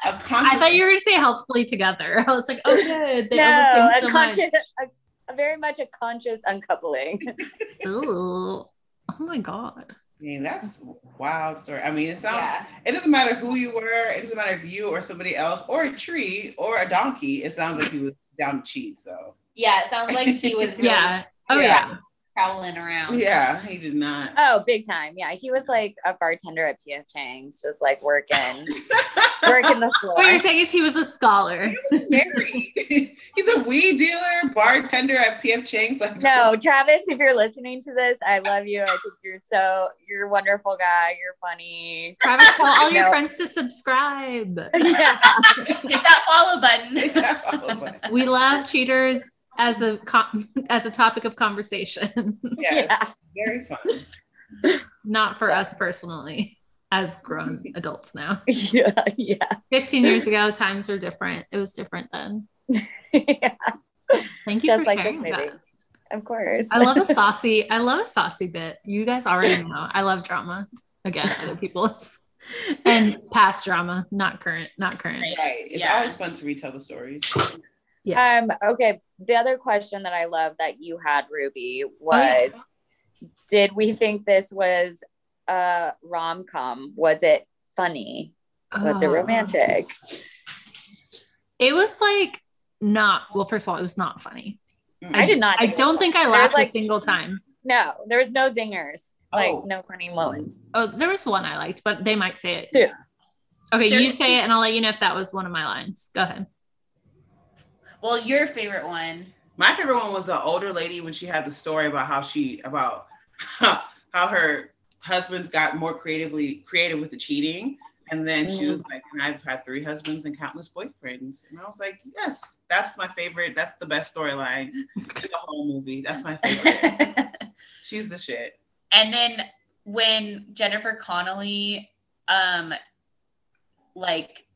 Speaker 19: A
Speaker 1: I thought you were gonna say healthfully together. I was like, oh good. They
Speaker 17: no, a
Speaker 1: so much.
Speaker 17: conscious, a, a very much a conscious uncoupling.
Speaker 1: Ooh. Oh my god.
Speaker 19: I mean, that's wild story. I mean, it sounds.
Speaker 18: Yeah.
Speaker 19: It doesn't matter who you were. It doesn't matter if you or somebody else or a tree or a donkey. It sounds like he was down to cheat. So
Speaker 18: Yeah, it sounds like he was really
Speaker 1: Yeah. Oh
Speaker 19: Yeah.
Speaker 1: yeah.
Speaker 18: Prowling around.
Speaker 19: Yeah, he did not.
Speaker 17: Oh, big time. Yeah. He was like a bartender at PF Chang's, just like working, working the floor.
Speaker 1: What you're saying is he was a scholar.
Speaker 19: Married. He's a weed dealer, bartender at PF Chang's. Like
Speaker 17: No, Travis, if you're listening to this, I love you. I think you're so you're a wonderful guy. You're funny.
Speaker 1: Travis, tell all your
Speaker 17: No.
Speaker 1: friends to subscribe.
Speaker 17: Yeah.
Speaker 18: Hit that follow button.
Speaker 1: We love cheaters as a com- as a topic of conversation,
Speaker 19: Yes, very fun.
Speaker 1: not for us personally as grown adults now.
Speaker 17: Yeah, yeah.
Speaker 1: 15 years ago, times were different. It was different then.
Speaker 17: yeah.
Speaker 1: Thank you
Speaker 17: Just
Speaker 1: for
Speaker 17: like
Speaker 1: sharing that.
Speaker 17: Of course.
Speaker 1: I love a saucy. I love a saucy bit. You guys already know. I love drama. Again, other people's and past drama, not current, not current.
Speaker 19: Right. It's
Speaker 17: Yeah.
Speaker 19: always fun to retell the stories.
Speaker 1: Yeah.
Speaker 17: Um, okay. The other question that I love that you had, Ruby,
Speaker 1: Oh, yeah.
Speaker 17: was did we think this was a rom com? Was it funny? Was it
Speaker 1: Oh.
Speaker 17: romantic?
Speaker 1: It was like not well, first of all, it was not funny. Mm.
Speaker 17: I did not
Speaker 1: I don't
Speaker 17: was
Speaker 1: think I
Speaker 17: funny. There was,
Speaker 1: laughed a single time.
Speaker 17: No, there was no zingers. Oh. Like
Speaker 19: Oh.
Speaker 17: no funny moments.
Speaker 1: Oh, there was one I liked, but they might say it.
Speaker 17: Two.
Speaker 1: Okay, you
Speaker 18: There's-
Speaker 1: say it and I'll let you know if that was one of my lines. Go ahead.
Speaker 18: Well, your favorite one.
Speaker 19: My favorite one was the older lady when she had the story about how she about how, how her husbands got more creatively creative with the cheating. And then she was like, and I've had three husbands and countless boyfriends. And I was like, yes, that's my favorite. That's the best storyline in the whole movie. That's my favorite. She's the shit.
Speaker 18: And then when Jennifer Connelly um like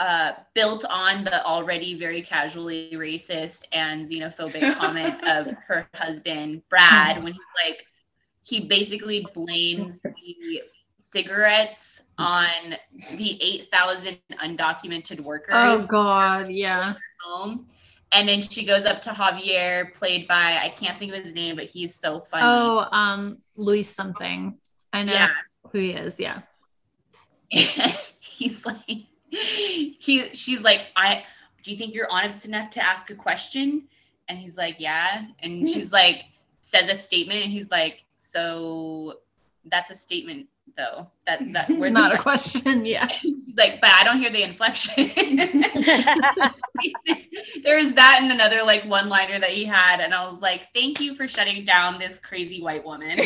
Speaker 18: uh built on the already very casually racist and xenophobic comment of her husband Brad when he's like he basically blames the cigarettes on the 8,000 undocumented workers
Speaker 1: Oh god, yeah.
Speaker 18: home. And then she goes up to Javier, played by I can't think of his name, but he's so funny.
Speaker 1: Oh, um, Luis something. I know
Speaker 18: Yeah.
Speaker 1: who he is. Yeah.
Speaker 18: he's like he she's like i do you think you're honest enough to ask a question? And he's like yeah. And she's like says a statement and he's like so that's a statement though. That that where's
Speaker 1: Not a question. Yeah.
Speaker 18: Like but i don't hear the inflection. There was that and another like one liner that he had. And i was like thank you for shutting down this crazy white woman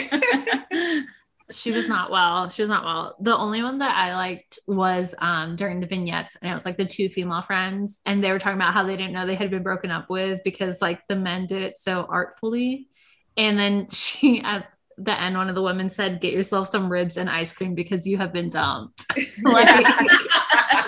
Speaker 1: She was not well. She was not well. The only one that I liked was um during the vignettes, and it was like the two female friends, and they were talking about how they didn't know they had been broken up with because like the men did it so artfully. And then she at the end, one of the women said, Get yourself some ribs and ice cream because you have been dumped. like,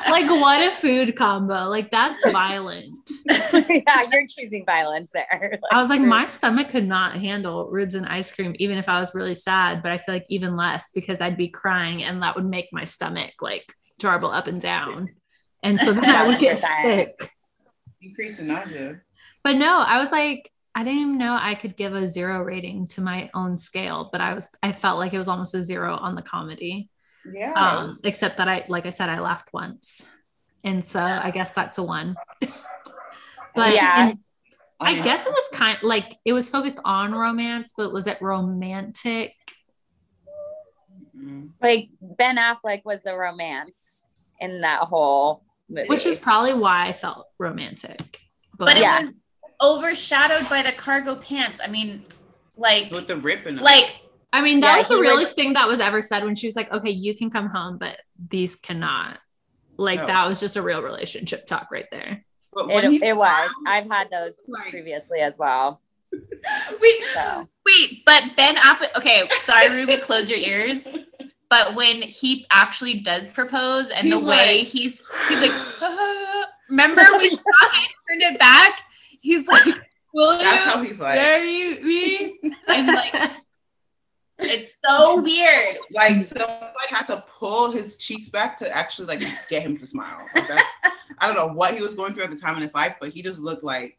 Speaker 1: like what a food combo. Like that's violent.
Speaker 17: yeah, you're choosing violence there.
Speaker 1: I was like, my stomach could not handle ribs and ice cream, even if I was really sad. But I feel like even less because I'd be crying and that would make my stomach like jarble up and down. And so then I would get sick.
Speaker 19: Increase the nausea.
Speaker 1: But no, I was like, I didn't even know I could give a zero rating to my own scale, but I was, I felt like it was almost a zero on the comedy.
Speaker 19: Yeah.
Speaker 1: Um, except that I, like I said, I laughed once. And so I guess that's a one. but
Speaker 17: Yeah.
Speaker 1: and I guess it was kind like it was focused on romance, but was it romantic?
Speaker 17: like Ben Affleck was the romance in that whole movie.
Speaker 1: Which is probably why I felt romantic. But,
Speaker 18: but it
Speaker 17: Yeah.
Speaker 18: was overshadowed by the cargo pants. I mean, like
Speaker 19: With the ripping.
Speaker 18: like
Speaker 1: I mean, that
Speaker 17: Yeah,
Speaker 1: was the
Speaker 17: he was-
Speaker 1: realest thing that was ever said when she was like, okay, you can come home, but these cannot. Like
Speaker 19: No.
Speaker 1: that was just a real relationship talk right there.
Speaker 19: But
Speaker 17: it, it was. I've had those
Speaker 19: like-
Speaker 17: previously as well.
Speaker 18: wait,
Speaker 17: So
Speaker 18: wait, but Ben Affleck. Okay, sorry, Ruby, close your ears. But when he actually does propose, and the way
Speaker 19: like-
Speaker 18: he's he's like, remember we saw he turned it back. He's like, "Will
Speaker 19: That's
Speaker 18: you
Speaker 19: how he's like.
Speaker 18: marry me?" And like, it's so weird.
Speaker 19: like someone like had to pull his cheeks back to actually like get him to smile. Like, that's, I don't know what he was going through at the time in his life, but he just looked like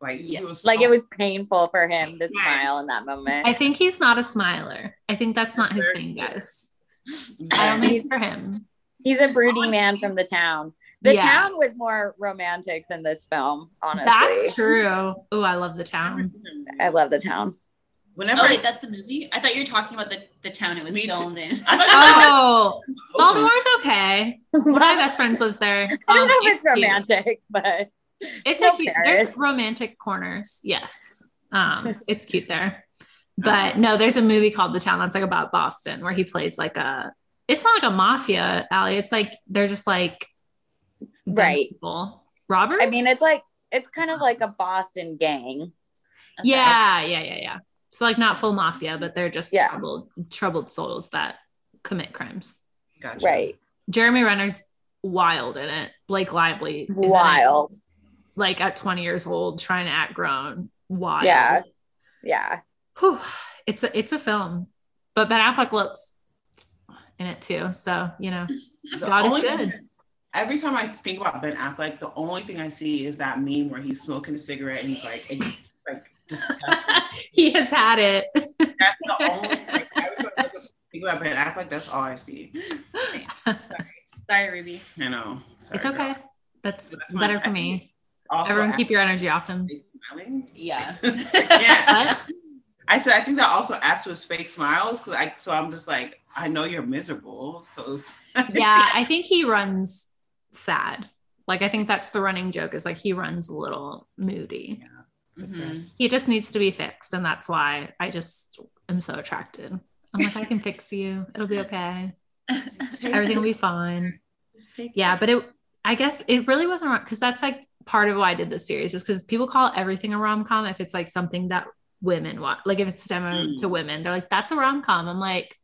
Speaker 19: like he was
Speaker 17: like it was painful for him to
Speaker 19: Yes.
Speaker 17: smile in that moment.
Speaker 1: I think he's not a smiler. I think that's not his thing, guys. I don't
Speaker 19: Yeah.
Speaker 1: mean for him.
Speaker 17: He's a broody man from the town. The
Speaker 1: Yeah.
Speaker 17: town was more romantic than this film, honestly.
Speaker 1: That's true. Oh, I love the town.
Speaker 17: I love the town.
Speaker 19: Whenever
Speaker 18: Oh,
Speaker 19: I-
Speaker 18: that's a movie? I thought you were talking about the, the town it was
Speaker 19: Me too.
Speaker 18: filmed in.
Speaker 1: Oh, Baltimore's okay. One of my best friends lives there.
Speaker 17: I don't
Speaker 1: Um,
Speaker 17: know if it's
Speaker 1: cute.
Speaker 17: romantic, but
Speaker 1: It's
Speaker 17: No
Speaker 1: a cute,
Speaker 17: Paris.
Speaker 1: there's romantic corners. Yes. Um, it's cute there. But no, there's a movie called The Town that's like about Boston where he plays like a it's not like a mafia alley. It's like they're just like gun
Speaker 17: Right.
Speaker 1: people. Robbers?
Speaker 17: I mean, it's like it's kind of like a Boston gang.
Speaker 1: yeah, yeah, yeah, yeah. So like not full mafia, but they're just
Speaker 17: Yeah.
Speaker 1: troubled troubled souls that commit crimes.
Speaker 19: Gotcha.
Speaker 17: Right.
Speaker 1: Jeremy Renner's wild in it. Blake Lively is in it,
Speaker 17: Wild.
Speaker 1: like at 20 years old, trying to act grown. Wild.
Speaker 17: Yeah. Yeah.
Speaker 1: Whew. It's a it's a film, but Ben Affleck looks in it too. So you know, God is
Speaker 19: only-
Speaker 1: good.
Speaker 19: Every time I think about Ben Affleck, the only thing I see is that meme where he's smoking a cigarette and he's like, like disgusting.
Speaker 1: he has had it.
Speaker 19: That's the only. Like, every time I think about Ben Affleck, that's all I see.
Speaker 18: Sorry, Sorry, Ruby.
Speaker 19: I know. Sorry,
Speaker 1: it's okay.
Speaker 19: girl.
Speaker 1: That's,
Speaker 19: That's
Speaker 1: better
Speaker 19: I
Speaker 1: for me.
Speaker 19: Also,
Speaker 1: Everyone, keep your energy off him.
Speaker 19: smiling.
Speaker 18: Yeah.
Speaker 19: Yeah. I said I think that also adds to his fake smiles because I so I'm just like I know you're miserable so
Speaker 1: Yeah, I think he runs sad. Like I think that's the running joke is like he runs a little moody.
Speaker 18: Mhm.
Speaker 1: He just needs to be fixed, and that's why I just am so attracted. I'm like, I can fix you. It'll be okay. Everything will be fine. Yeah, but it I guess it really wasn't wrong because that's like part of why I did this series is because people call everything a rom com if it's like something that women want. Like if it's demo to women, they're like, that's a rom com. I'm like,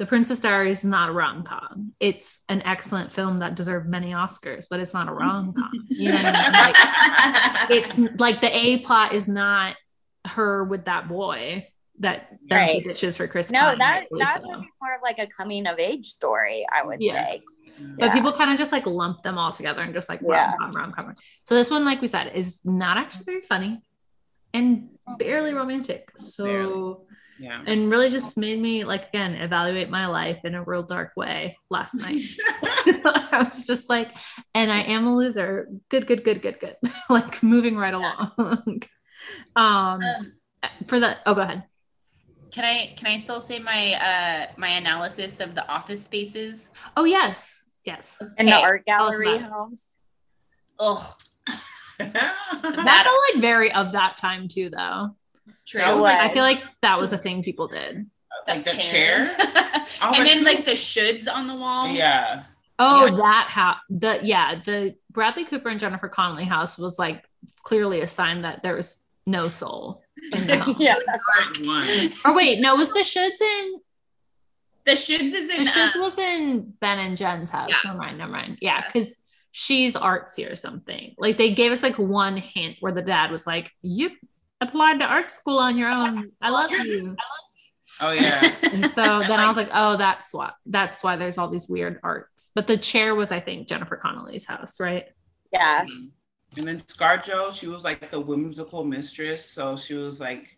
Speaker 1: The Princess Diaries is not a rom com. It's an excellent film that deserved many Oscars, but it's not a rom com. You know what I mean? Like, it's like the A plot is not her with that boy that then she
Speaker 17: Right.
Speaker 1: ditches for Chris.
Speaker 17: No,
Speaker 1: Pine,
Speaker 17: that
Speaker 1: rightfully
Speaker 17: that would be more of like a coming of age story, I would
Speaker 1: Yeah.
Speaker 17: say.
Speaker 1: But
Speaker 17: Yeah.
Speaker 1: people kind of just like lump them all together and just like rom com, rom com. So this one, like we said, is not actually very funny and barely romantic. So
Speaker 19: yeah
Speaker 1: and really just made me like again evaluate my life in a real dark way last night. I was just like, and I am a loser. Good, good, good, good, good. like moving right along. um,
Speaker 18: Um,
Speaker 1: for the oh, go ahead.
Speaker 18: Can I can I still say my uh my analysis of the office spaces?
Speaker 1: Oh yes, yes.
Speaker 17: and the art gallery
Speaker 1: about
Speaker 17: house.
Speaker 18: Ugh.
Speaker 1: That felt like very of that time too, though.
Speaker 18: True.
Speaker 19: That was
Speaker 17: What?
Speaker 1: I feel like that was a thing people did.
Speaker 19: like the chair Oh,
Speaker 18: and then
Speaker 19: you-
Speaker 18: like the shoulds on the wall.
Speaker 19: yeah
Speaker 1: Oh,
Speaker 18: Yeah.
Speaker 1: that house. The yeah, the Bradley Cooper and Jennifer Connelly house was like clearly a sign that there was no soul in the house.
Speaker 17: Yeah.
Speaker 19: Part one
Speaker 1: Or wait, no, was the shoulds in
Speaker 18: The shoulds is
Speaker 1: the
Speaker 18: in
Speaker 1: shoulds
Speaker 18: uh,
Speaker 1: was in Ben and Jen's house.
Speaker 18: Yeah.
Speaker 1: Never mind, never mind. Yeah, because she's artsy or something. Like they gave us like one hint where the dad was like, "You applied to art school on your own. I love you."
Speaker 19: oh yeah
Speaker 1: And so then I was like, "Oh, that's why. That's why there's all these weird arts." But the chair was, I think, Jennifer Connelly's house, right?
Speaker 17: Yeah. Mm-hmm.
Speaker 19: and then ScarJo she was like the whimsical mistress so she was like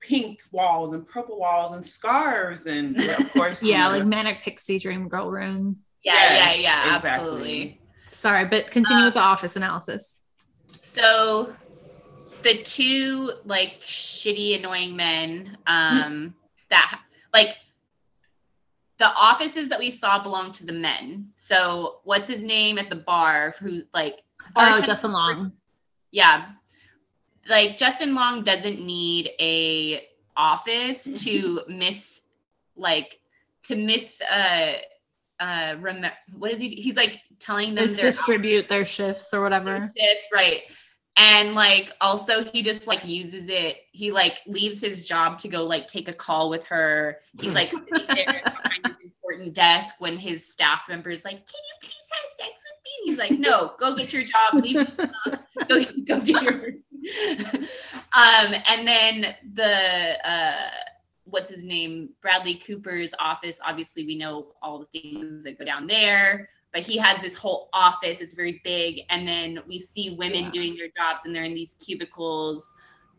Speaker 19: pink walls and purple walls and scarves and of course
Speaker 1: Yeah,
Speaker 19: know,
Speaker 1: like manic pixie dream girl room.
Speaker 18: yeah,
Speaker 19: Yes,
Speaker 18: yeah, yeah,
Speaker 19: exactly.
Speaker 18: absolutely.
Speaker 1: Sorry, but continue um, with the office analysis.
Speaker 18: So the two like shitty, annoying men um that like the offices that we saw belong to the men. So what's his name at the bar who like
Speaker 1: Oh, Justin Long.
Speaker 18: yeah like justin long doesn't need a office to miss like to miss uh uh rem- what is he he's like telling them their
Speaker 1: distribute their shifts or whatever.
Speaker 18: shifts right and like also he just like uses it. He like leaves his job to go like take a call with her. He's like sitting there behind his important desk when his staff member is like can you please have sex with me? He's like no go get your job. Leave go, go do your um and then the uh what's his name? Bradley cooper's office. Obviously we know all the things that go down there but he has this whole office it's very big and then we see women
Speaker 1: Yeah.
Speaker 18: doing their jobs and they're in these cubicles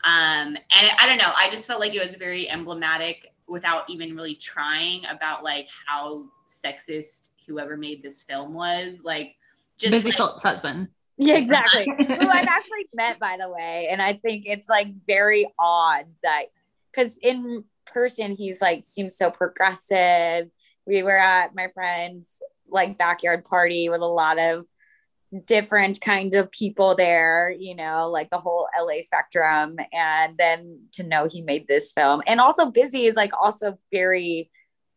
Speaker 18: um and i don't know i just felt like it was very emblematic without even really trying about like how sexist whoever made this film was like just
Speaker 1: Busy
Speaker 18: like,
Speaker 1: Philipps' husband.
Speaker 17: Yeah, exactly. Who I've actually met, by the way. And I think it's like very odd that because in person he's like seems so progressive. We were at my friend's like backyard party with a lot of different kind of people there, you know, like the whole LA spectrum. And then to know he made this film and also busy is like also very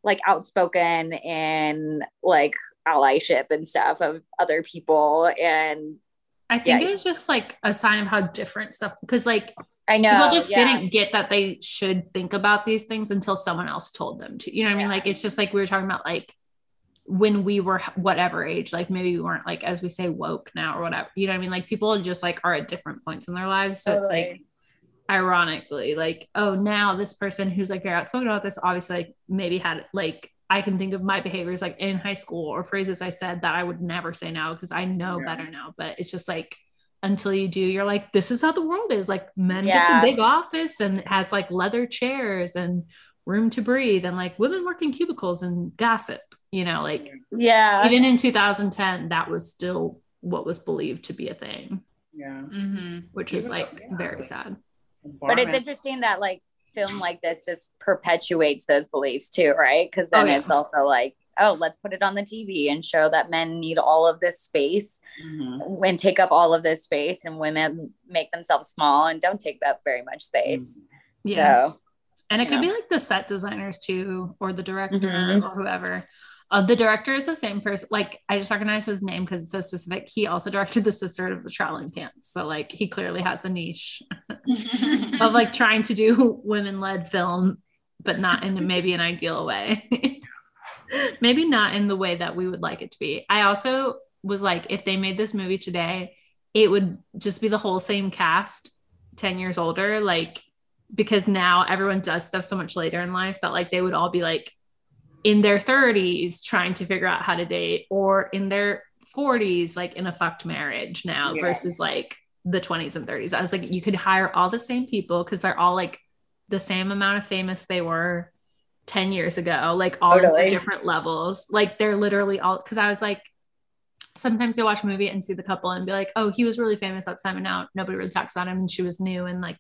Speaker 17: like outspoken in like allyship and stuff of other people. And
Speaker 1: I think
Speaker 17: Yeah.
Speaker 1: it's just like a sign of how different stuff because like
Speaker 17: I know
Speaker 1: people just
Speaker 17: yeah.
Speaker 1: didn't get that they should think about these things until someone else told them to. You know what I mean? Like it's just like we were talking about like when we were whatever age, like maybe we weren't like as we say woke now or whatever. You know what I mean? Like people just like are at different points in their lives. So it's like ironically like oh now this person who's like very outspoken about this obviously like maybe had like i can think of my behaviors like in high school or phrases i said that i would never say now because i know
Speaker 17: Yeah.
Speaker 1: better now but it's just like until you do you're like this is how the world is like men
Speaker 17: Yeah.
Speaker 1: get the big office and it has like leather chairs and room to breathe and like women work in cubicles and gossip you know like
Speaker 17: Yeah.
Speaker 1: even in 2010 that was still what was believed to be a thing
Speaker 19: Yeah.
Speaker 18: Mm-hmm.
Speaker 1: which is like very sad
Speaker 17: but it's interesting that like film like this just perpetuates those beliefs too right because then
Speaker 1: Oh, yeah.
Speaker 17: it's also like oh let's put it on the tv and show that men need all of this space
Speaker 19: Mm-hmm.
Speaker 17: and take up all of this space and women make themselves small and don't take up very much space
Speaker 1: Yeah.
Speaker 17: so
Speaker 1: And it
Speaker 17: you
Speaker 1: could be like the set designers too, or the director
Speaker 17: Mhm.
Speaker 1: or whoever. Uh, the director is the same person. Like I just recognize his name because it's so specific. He also directed the Sister of the Traveling Pants. So like he clearly has a niche of like trying to do women-led film, but not in maybe an ideal way. maybe not in the way that we would like it to be. I also was like, if they made this movie today, it would just be the whole same cast 10 years older. Like because now everyone does stuff so much later in life that like they would all be like in their 30s trying to figure out how to date or in their 40s like in a fucked marriage now
Speaker 19: Yeah.
Speaker 1: versus like the 20s and 30s. I was like you could hire all the same people because they're all like the same amount of famous they were 10 years ago, like all
Speaker 17: Totally.
Speaker 1: different levels. Like they're literally all because I was like sometimes you'll watch a movie and see the couple and be like, oh, he was really famous that time and now nobody really talks about him and she was new and like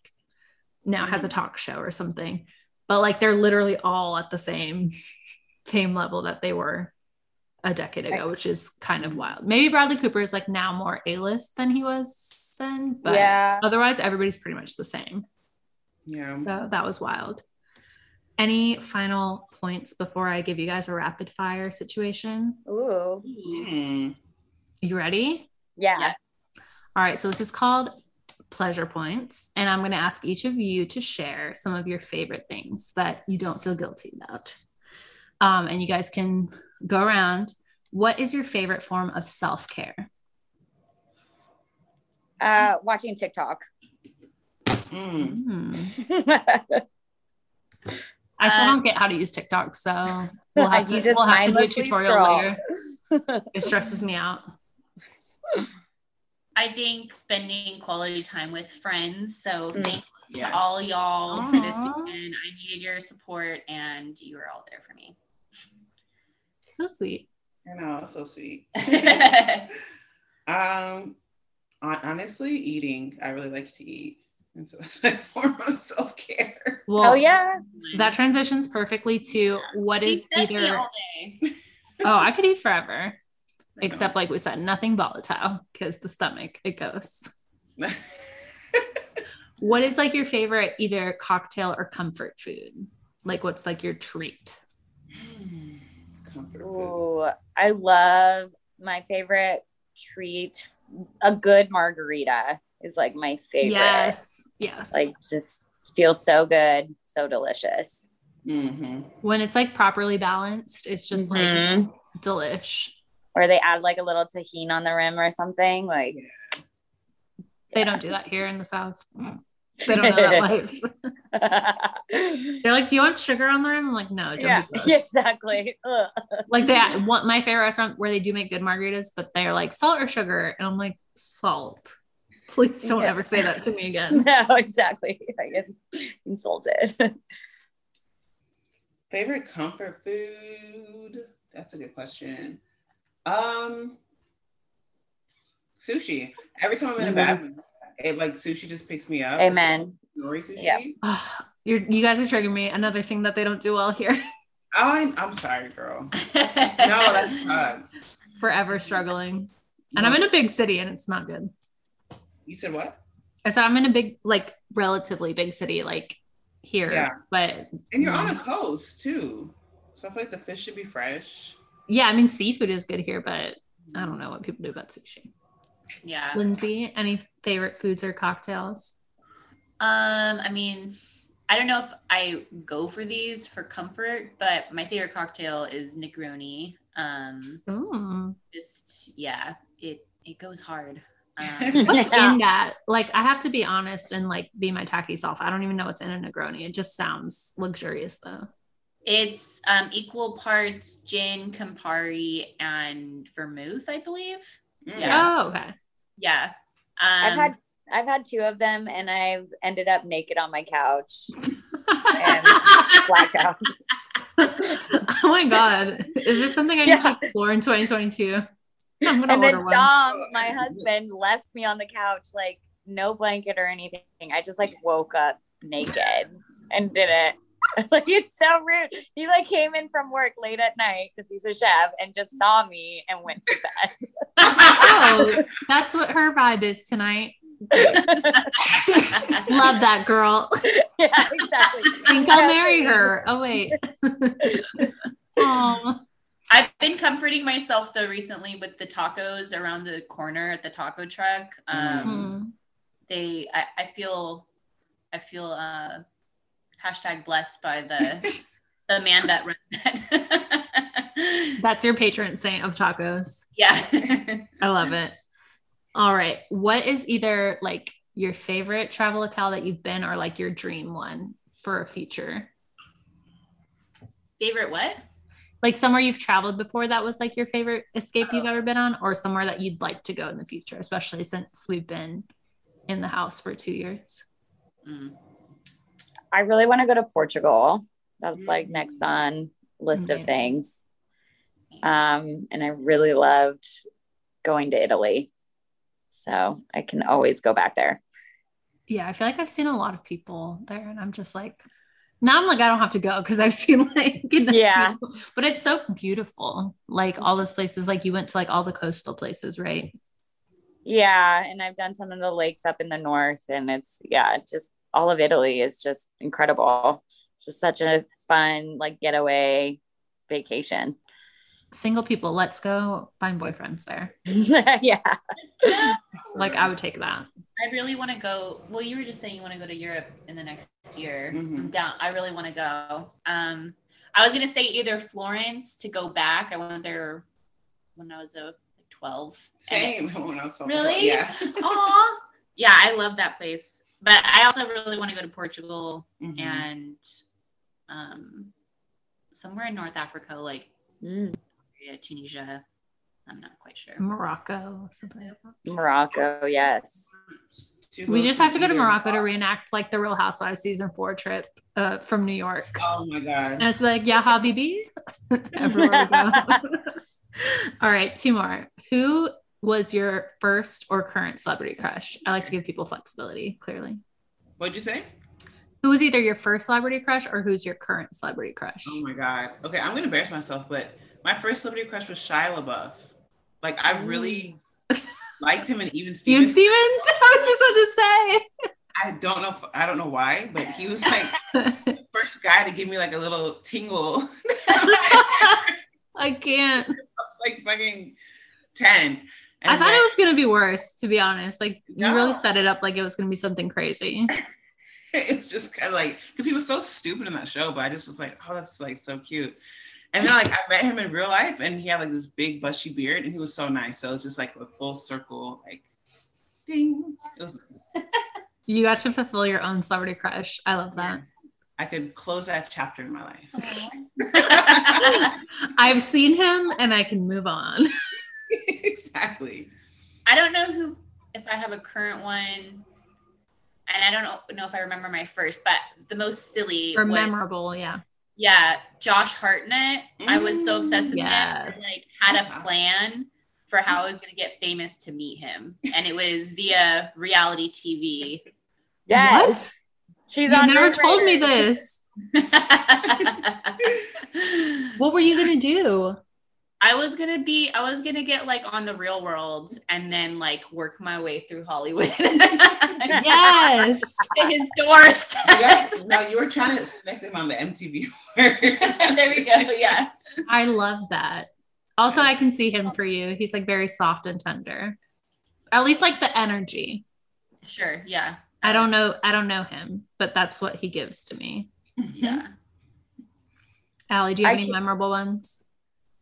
Speaker 1: now has mm-hmm. a talk show or something. But like they're literally all at the same fame level that they were a decade ago, which is kind of wild. Maybe Bradley Cooper is like now more A-list than he was then, but
Speaker 17: Yeah.
Speaker 1: otherwise everybody's pretty much the same.
Speaker 19: Yeah.
Speaker 1: So that was wild. Any final points before I give you guys a rapid fire situation?
Speaker 17: ooh
Speaker 19: Hmm.
Speaker 1: You ready?
Speaker 17: yeah,
Speaker 1: All right, so this is called pleasure points, and I'm going to ask each of you to share some of your favorite things that you don't feel guilty about. Um, and you guys can go around. What is your favorite form of self care?
Speaker 17: uh watching tiktok
Speaker 19: Hmm.
Speaker 1: I still don't get how to use TikTok, so we'll have to, we'll have to do a tutorial
Speaker 17: scroll.
Speaker 1: later. It stresses me out.
Speaker 18: I think spending quality time with friends. So
Speaker 17: Mm.
Speaker 18: thanks
Speaker 19: Yes.
Speaker 18: to all y'all for this weekend. I needed your support and you were all there for me.
Speaker 1: So sweet.
Speaker 19: I know, so sweet. Um, honestly, eating. I really like to eat, and so that's my form of self care.
Speaker 1: Well,
Speaker 17: oh yeah
Speaker 1: that transitions perfectly to what
Speaker 18: He
Speaker 1: is
Speaker 18: fed me
Speaker 1: either.
Speaker 18: all day.
Speaker 1: Oh, I could eat forever. Except, like we said, nothing volatile because the stomach it goes. What is like your favorite either cocktail or comfort food? Like, what's like your treat?
Speaker 19: Comfort food.
Speaker 17: Ooh, I love my favorite treat. A good margarita is like my favorite.
Speaker 1: Yes, yes.
Speaker 17: Like just feels so good, so delicious.
Speaker 19: Mm-hmm.
Speaker 1: when it's like properly balanced, it's just
Speaker 17: Mhm.
Speaker 1: like delish.
Speaker 17: Or they add like a little tahini on the rim or something. Like
Speaker 1: They don't do that here in the South. They don't know that life. They're like, "Do you want sugar on the rim?" I'm like, "No, don't
Speaker 17: yeah,
Speaker 1: be gross."
Speaker 17: exactly. Ugh.
Speaker 1: like they want my favorite restaurant where they do make good margaritas, but they're like salt or sugar, and I'm like salt. Please don't
Speaker 17: Yeah.
Speaker 1: ever say that to me again.
Speaker 17: No, exactly. I get insulted.
Speaker 19: Favorite comfort food? That's a good question. Um, Sushi. Every time I'm in a bad mood, it like sushi just picks me up.
Speaker 17: Amen.
Speaker 19: Nori sushi.
Speaker 17: Yeah.
Speaker 1: Oh, you're, you guys are triggering me. Another thing that they don't do well here.
Speaker 19: I'm, I'm sorry, girl. no, that sucks.
Speaker 1: Forever struggling. And I'm in a big city and it's not good.
Speaker 19: You said what?
Speaker 1: I said I'm in a big, like relatively big city, like here.
Speaker 19: Yeah.
Speaker 1: But
Speaker 19: And you're on a coast too. So I feel like the fish should be fresh.
Speaker 1: Yeah, I mean seafood is good here, but I don't know what people do about sushi.
Speaker 18: Yeah.
Speaker 1: Lindsay, any favorite foods or cocktails?
Speaker 18: Um, I mean, I don't know if I go for these for comfort, but my favorite cocktail is Negroni. Um,
Speaker 1: Ooh.
Speaker 18: just yeah, it it goes hard. Um,
Speaker 1: What's in that? Like, I have to be honest and like be my tacky self. I don't even know what's in a Negroni. It just sounds luxurious though.
Speaker 18: It's um, equal parts gin, Campari, and vermouth, I believe. Yeah,
Speaker 1: Oh, okay.
Speaker 18: yeah. Um,
Speaker 17: I've had I've had two of them and I've ended up naked on my couch and blackout.
Speaker 1: oh my god. Is this something I need to explore in 2022? I'm gonna
Speaker 17: And then
Speaker 1: one.
Speaker 17: Dom, my husband, left me on the couch like no blanket or anything. I just like woke up naked and did it. It's like it's so rude. He like came in from work late at night because he's a chef and just saw me and went to bed.
Speaker 1: oh, that's what her vibe is tonight. Love that girl.
Speaker 17: yeah, exactly.
Speaker 1: think I'll marry her. Oh wait. Aw.
Speaker 18: I've been comforting myself though recently with the tacos around the corner at the taco truck. Um, They, I, I feel, I feel uh, hashtag blessed by the the man that runs that.
Speaker 1: That's your patron saint of tacos.
Speaker 18: yeah.
Speaker 1: I love it. All right. What is either like your favorite travel locale that you've been or like your dream one for a future?
Speaker 18: Favorite what?
Speaker 1: Like somewhere you've traveled before that was like your favorite escape you've oh. ever been on, or somewhere that you'd like to go in the future, especially since we've been in the house for two years. Mm.
Speaker 17: I really want to go to Portugal. That's like next on list of things. Um, and I really loved going to Italy. So I can always go back there.
Speaker 1: Yeah, I feel like I've seen a lot of people there, and I'm just like, now I'm like, I don't have to go because I've seen like,
Speaker 17: Yeah.
Speaker 1: people. but it's so beautiful. Like all those places, like you went to like all the coastal places, right?
Speaker 17: Yeah, and I've done some of the lakes up in the north, and it's yeah, just all of Italy is just incredible. It's just such a fun like getaway vacation.
Speaker 1: Single people, let's go find boyfriends there.
Speaker 17: yeah,
Speaker 1: Like I would take that.
Speaker 18: I really want to go. Well, you were just saying you want to go to Europe in the next year.
Speaker 19: Mhm.
Speaker 18: I'm down. I really want to go. Um, I was gonna say either Florence to go back. I went there when I was uh, 12. And
Speaker 19: Same when I was 12.
Speaker 18: Really?
Speaker 19: Yeah.
Speaker 18: Aw. Yeah, I love that place. But I also really want to go to Portugal
Speaker 19: Mhm.
Speaker 18: and um, somewhere in North Africa, like
Speaker 17: Mm.
Speaker 18: Tunisia. I'm not quite sure.
Speaker 1: Morocco, something like that.
Speaker 17: Morocco, yes.
Speaker 1: We just have to go to Morocco to reenact like the Real Housewives season four trip uh, from New York.
Speaker 19: Oh my god.
Speaker 1: And it's like, yeah, Habibi. Everywhere we go. All right, two more. Who was your first or current celebrity crush? I like to give people flexibility, clearly.
Speaker 19: What'd you say?
Speaker 1: Who was either your first celebrity crush or who's your current celebrity crush?
Speaker 19: Oh my god. Okay, I'm gonna embarrass myself, but my first celebrity crush was Shia LaBeouf. Like I really liked him and even
Speaker 1: Ian
Speaker 19: Stevens.
Speaker 1: Stevens? I was just about to say.
Speaker 19: I don't know. If, I don't know why, but he was like the first guy to give me like a little tingle.
Speaker 1: I can't.
Speaker 19: I was like fucking ten.
Speaker 1: I thought
Speaker 19: then-
Speaker 1: it was gonna be worse, to be honest. Like you really set it up like it was gonna be something crazy.
Speaker 19: it was just kind of like because he was so stupid in that show, but I just was like, oh, that's like so cute. And then like I met him in real life, and he had like this big bushy beard, and he was so nice. So it was just like a full circle, like ding. It was nice.
Speaker 1: You got to fulfill your own celebrity crush. I love that.
Speaker 19: I could close that chapter in my life.
Speaker 1: I've seen him and I can move on.
Speaker 19: exactly.
Speaker 18: I don't know who if I have a current one, and I don't know, know if I remember my first, but the most silly
Speaker 1: Or
Speaker 18: was-
Speaker 1: memorable, yeah.
Speaker 18: yeah, Josh Hartnett. I was so obsessed with him, mm,
Speaker 1: Yes.
Speaker 18: and, like had a uh-huh. plan for how I was going to get famous to meet him, and it was via reality TV.
Speaker 17: Yes. She's
Speaker 1: you
Speaker 17: on
Speaker 1: never
Speaker 17: Red
Speaker 1: told me this. what were you gonna do?
Speaker 18: I was gonna be, I was gonna get like on the real world and then like work my way through Hollywood.
Speaker 1: yes,
Speaker 18: his doors.
Speaker 19: Yeah, no, you were trying to sniff him on the MTV.
Speaker 18: there we go. Yes.
Speaker 1: I love that. Also, I can see him for you. He's like very soft and tender. At least like the energy.
Speaker 18: Sure. Yeah.
Speaker 1: I don't know. I don't know him, but that's what he gives to me.
Speaker 18: Yeah.
Speaker 1: Allie, do you have
Speaker 17: I
Speaker 1: any
Speaker 17: can't-
Speaker 1: memorable ones?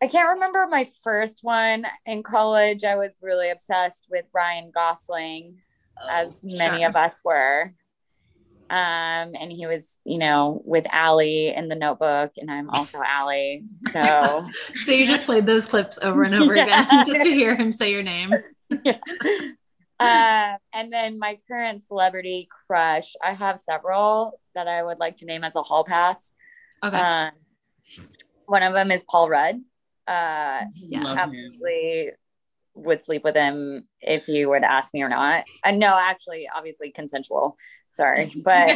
Speaker 17: I can't remember my first one in college. I was really obsessed with Ryan Gosling, as many
Speaker 1: sure.
Speaker 17: of us were. Um, and he was, you know, with Allie in the notebook, and I'm also Allie. So
Speaker 1: So you just played those clips over and over
Speaker 17: Yeah.
Speaker 1: again just to hear him say your name.
Speaker 17: uh, and then my current celebrity crush, I have several that I would like to name as a hall pass.
Speaker 1: Okay.
Speaker 17: Um, one of them is Paul Rudd. Uh,
Speaker 19: Love him.
Speaker 17: absolutely would sleep with him if he would ask me or not. Uh, no, actually, obviously consensual. Sorry, but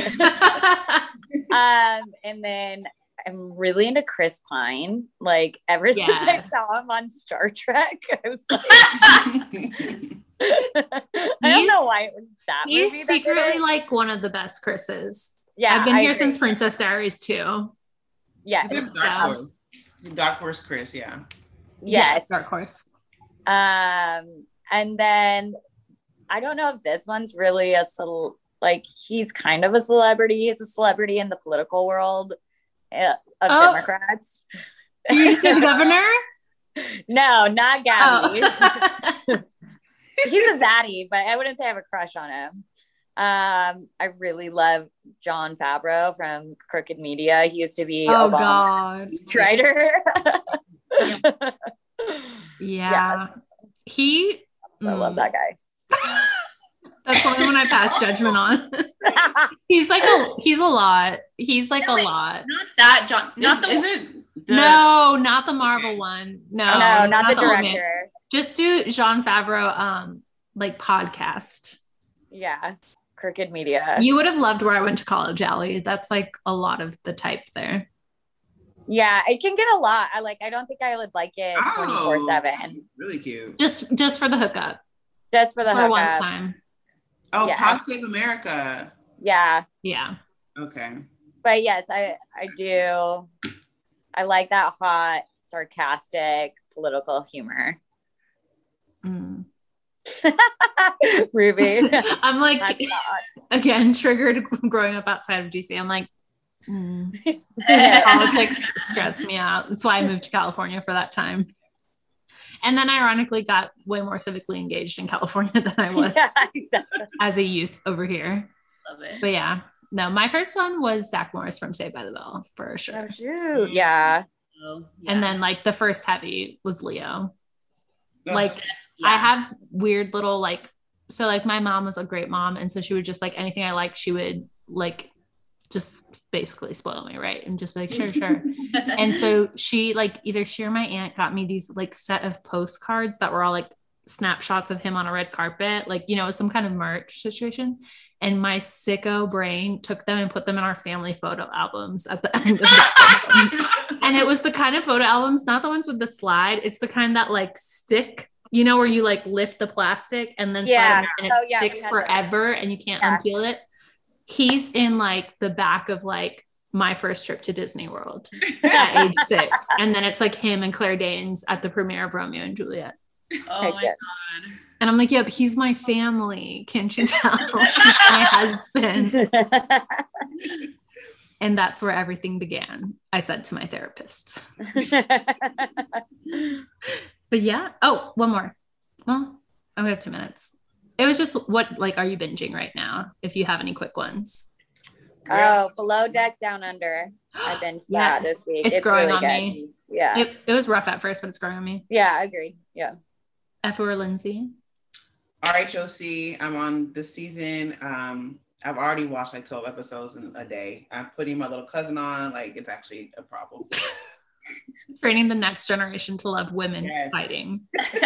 Speaker 17: um, and then I'm really into Chris Pine. Like ever since I saw him on Star Trek, I was like, I don't know why it was that
Speaker 1: He's
Speaker 17: movie.
Speaker 1: secretly
Speaker 17: it.
Speaker 1: like one of the best Chris's.
Speaker 17: Yeah,
Speaker 1: I've been
Speaker 17: I
Speaker 1: here
Speaker 17: agree.
Speaker 1: since Princess Diaries too.
Speaker 17: yes,
Speaker 19: He's a dark horse. Dark Chris, yeah.
Speaker 17: yes,
Speaker 1: Dark Horse.
Speaker 17: Um, and then I don't know if this one's really a cel- like he's kind of a celebrity. He's a celebrity in the political world uh, of
Speaker 1: Oh.
Speaker 17: Democrats.
Speaker 1: You said governor?
Speaker 17: No, not Gabby.
Speaker 1: Oh.
Speaker 17: he's a zaddy, but I wouldn't say I have a crush on him. Um, I really love Jon Favreau from Crooked Media. He used to be
Speaker 1: Oh,
Speaker 17: Obama's
Speaker 1: God.
Speaker 17: writer.
Speaker 1: Yeah. He
Speaker 17: I love
Speaker 1: mm,
Speaker 17: that guy.
Speaker 1: That's the only one I pass judgment on. he's like a he's a lot. He's like a lot.
Speaker 18: Not that John. Not the.
Speaker 19: Isn't
Speaker 1: No, not the Marvel one. No,
Speaker 17: no, not the
Speaker 1: old man.
Speaker 17: director.
Speaker 1: Just do Jon Favreau um like podcast.
Speaker 17: Yeah, Crooked Media.
Speaker 1: You would have loved where I went to college, Allie. That's like a lot of the type there.
Speaker 17: Yeah, it can get a lot. I like. I don't think I would like it twenty four seven.
Speaker 19: Really cute.
Speaker 1: Just just for the hookup.
Speaker 17: Just for the
Speaker 1: for one time.
Speaker 19: Oh,
Speaker 17: Yes.
Speaker 19: Pod Save America.
Speaker 17: Yeah,
Speaker 1: Yeah.
Speaker 19: Okay.
Speaker 17: but yes, I I do. I like that hot, sarcastic, political humor.
Speaker 1: Mm.
Speaker 17: Ruby,
Speaker 1: I'm like again triggered growing up outside of DC. I'm like mm. politics stressed me out. That's why I moved to California for that time. And then ironically got way more civically engaged in California than I was
Speaker 17: yeah, exactly.
Speaker 1: as a youth over here.
Speaker 18: Love it.
Speaker 1: But yeah, no, my first one was Zach Morris from Saved by the Bell for sure.
Speaker 17: Oh shoot! Yeah,
Speaker 1: And then like the first heavy was Leo.
Speaker 19: Ugh.
Speaker 1: Like
Speaker 18: Yeah.
Speaker 1: I have weird little like so like my mom was a great mom and so she would just like anything I like she would like just basically spoil me right and just be like sure sure and so she like either she or my aunt got me these like set of postcards that were all like snapshots of him on a red carpet like you know some kind of merch situation and my sicko brain took them and put them in our family photo albums at the end of the album. and it was the kind of photo albums not the ones with the slide it's the kind that like stick you know where you like lift the plastic and then
Speaker 17: Yeah.
Speaker 1: slide it and it
Speaker 17: Oh, yeah,
Speaker 1: sticks
Speaker 17: had those.
Speaker 1: forever and you can't
Speaker 17: Yeah.
Speaker 1: unpeel it he's in like the back of like my first trip to Disney World at age six. And then it's like him and Claire Danes at the premiere of Romeo and Juliet.
Speaker 18: Oh
Speaker 17: Heck
Speaker 18: my
Speaker 17: yeah.
Speaker 18: god.
Speaker 1: And I'm like, yep, he's my family. Can't you tell? My husband. And that's where everything began. I said to my therapist. But yeah. Oh, one more. Well, I only have two minutes. It was just what like are you binging right now? If you have any quick ones.
Speaker 17: oh, below deck, down under. I've been yeah
Speaker 1: Yes.
Speaker 17: this week.
Speaker 1: It's growing
Speaker 17: really
Speaker 1: on
Speaker 17: good.
Speaker 1: me.
Speaker 17: Yeah,
Speaker 1: It, it was rough at first, but it's growing on me.
Speaker 17: yeah, agreed. Yeah.
Speaker 1: F or Lindsay.
Speaker 19: RHOC. I'm on the season. Um, I've already watched like 12 episodes in a day. I'm putting my little cousin on. Like it's actually a problem.
Speaker 1: Training the next generation to love women
Speaker 19: Yes.
Speaker 1: fighting.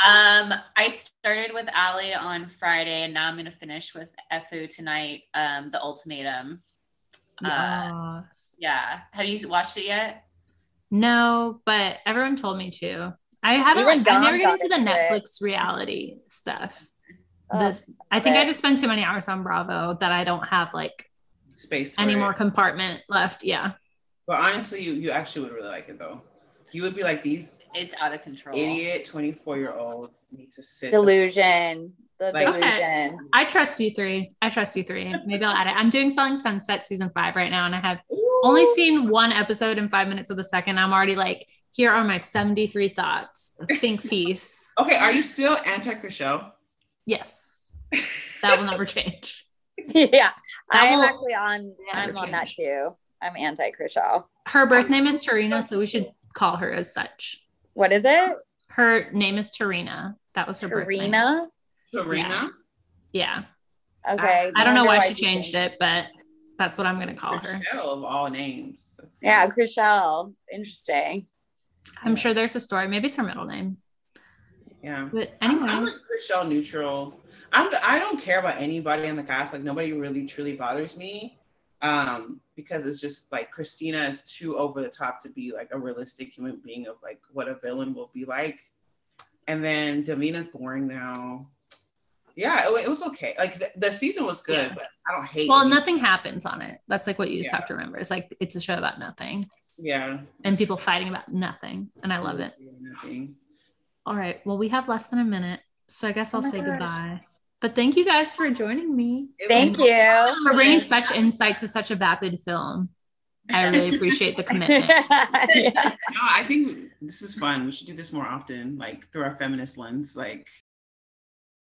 Speaker 18: Um, I started with Ali on Friday, and now I'm gonna finish with Efu tonight. Um, the ultimatum. Uh, yeah. Have you watched it yet?
Speaker 1: No, but everyone told me to. I haven't. Like, I
Speaker 17: Dom
Speaker 1: never get
Speaker 17: got
Speaker 1: into the
Speaker 17: it.
Speaker 1: Netflix reality stuff.
Speaker 17: Oh,
Speaker 1: The, I think. I just spend too many hours on Bravo that I don't have like
Speaker 19: Space. For
Speaker 1: any
Speaker 19: it.
Speaker 1: more compartment left. Yeah.
Speaker 19: But honestly, you you actually would really like it though. You would be like these
Speaker 18: It's out of control.
Speaker 19: idiot twenty four year olds need to sit.
Speaker 17: Delusion. The
Speaker 19: Like-
Speaker 17: delusion.
Speaker 1: I trust you three. I trust you three. Maybe I'll add it. I'm doing Selling Sunset season five right now, and I have only seen one episode in five minutes of the second. I'm already like, here are my 73 thoughts. Think piece.
Speaker 19: Okay, are you still anti Chrishell?
Speaker 1: Yes. That will never change.
Speaker 17: yeah. I am
Speaker 1: will
Speaker 17: actually on I'm
Speaker 1: never
Speaker 17: on that too. I'm anti Chrishell.
Speaker 1: Her birth name is Tarina, so we should call her as such.
Speaker 17: What is it?
Speaker 1: Her name is Tarina. That was her birth name.
Speaker 17: Tarina?
Speaker 19: Tarina?
Speaker 1: Yeah.
Speaker 17: Okay.
Speaker 1: I don't know
Speaker 17: wonder
Speaker 1: why she changed it, but that's what I'm going to call her.
Speaker 19: Chrishell of all names.
Speaker 17: Yeah, Chrishell. Interesting.
Speaker 1: I'm sure there's a story. Maybe it's her middle name.
Speaker 19: Yeah.
Speaker 1: But
Speaker 19: I'm,
Speaker 1: anyway,
Speaker 19: I'm like Chrishell neutral. I'm I don't care about anybody on the cast. Like nobody really truly bothers me. Um, because it's just like Christina is too over the top to be like a realistic human being of like what a villain will be like. And then Davina's boring now. Yeah, it, it was okay. Like the, the season was good,
Speaker 1: Yeah.
Speaker 19: but I don't hate
Speaker 1: well,
Speaker 19: it.
Speaker 1: nothing happens on it. That's like what you just
Speaker 19: Yeah.
Speaker 1: have to remember. It's like it's a show about nothing
Speaker 19: Yeah.
Speaker 1: and people fighting about nothing. And I love it.
Speaker 19: Nothing.
Speaker 1: All right. Well, we have less than a minute. So I guess I'll
Speaker 17: Oh
Speaker 1: say
Speaker 17: gosh.
Speaker 1: goodbye. But thank you guys for joining me.
Speaker 17: Thank you.
Speaker 1: For bringing such insight to such a vapid film. I really appreciate the commitment.
Speaker 17: yeah.
Speaker 19: No, I think this is fun. We should do this more often, like through our feminist lens. Like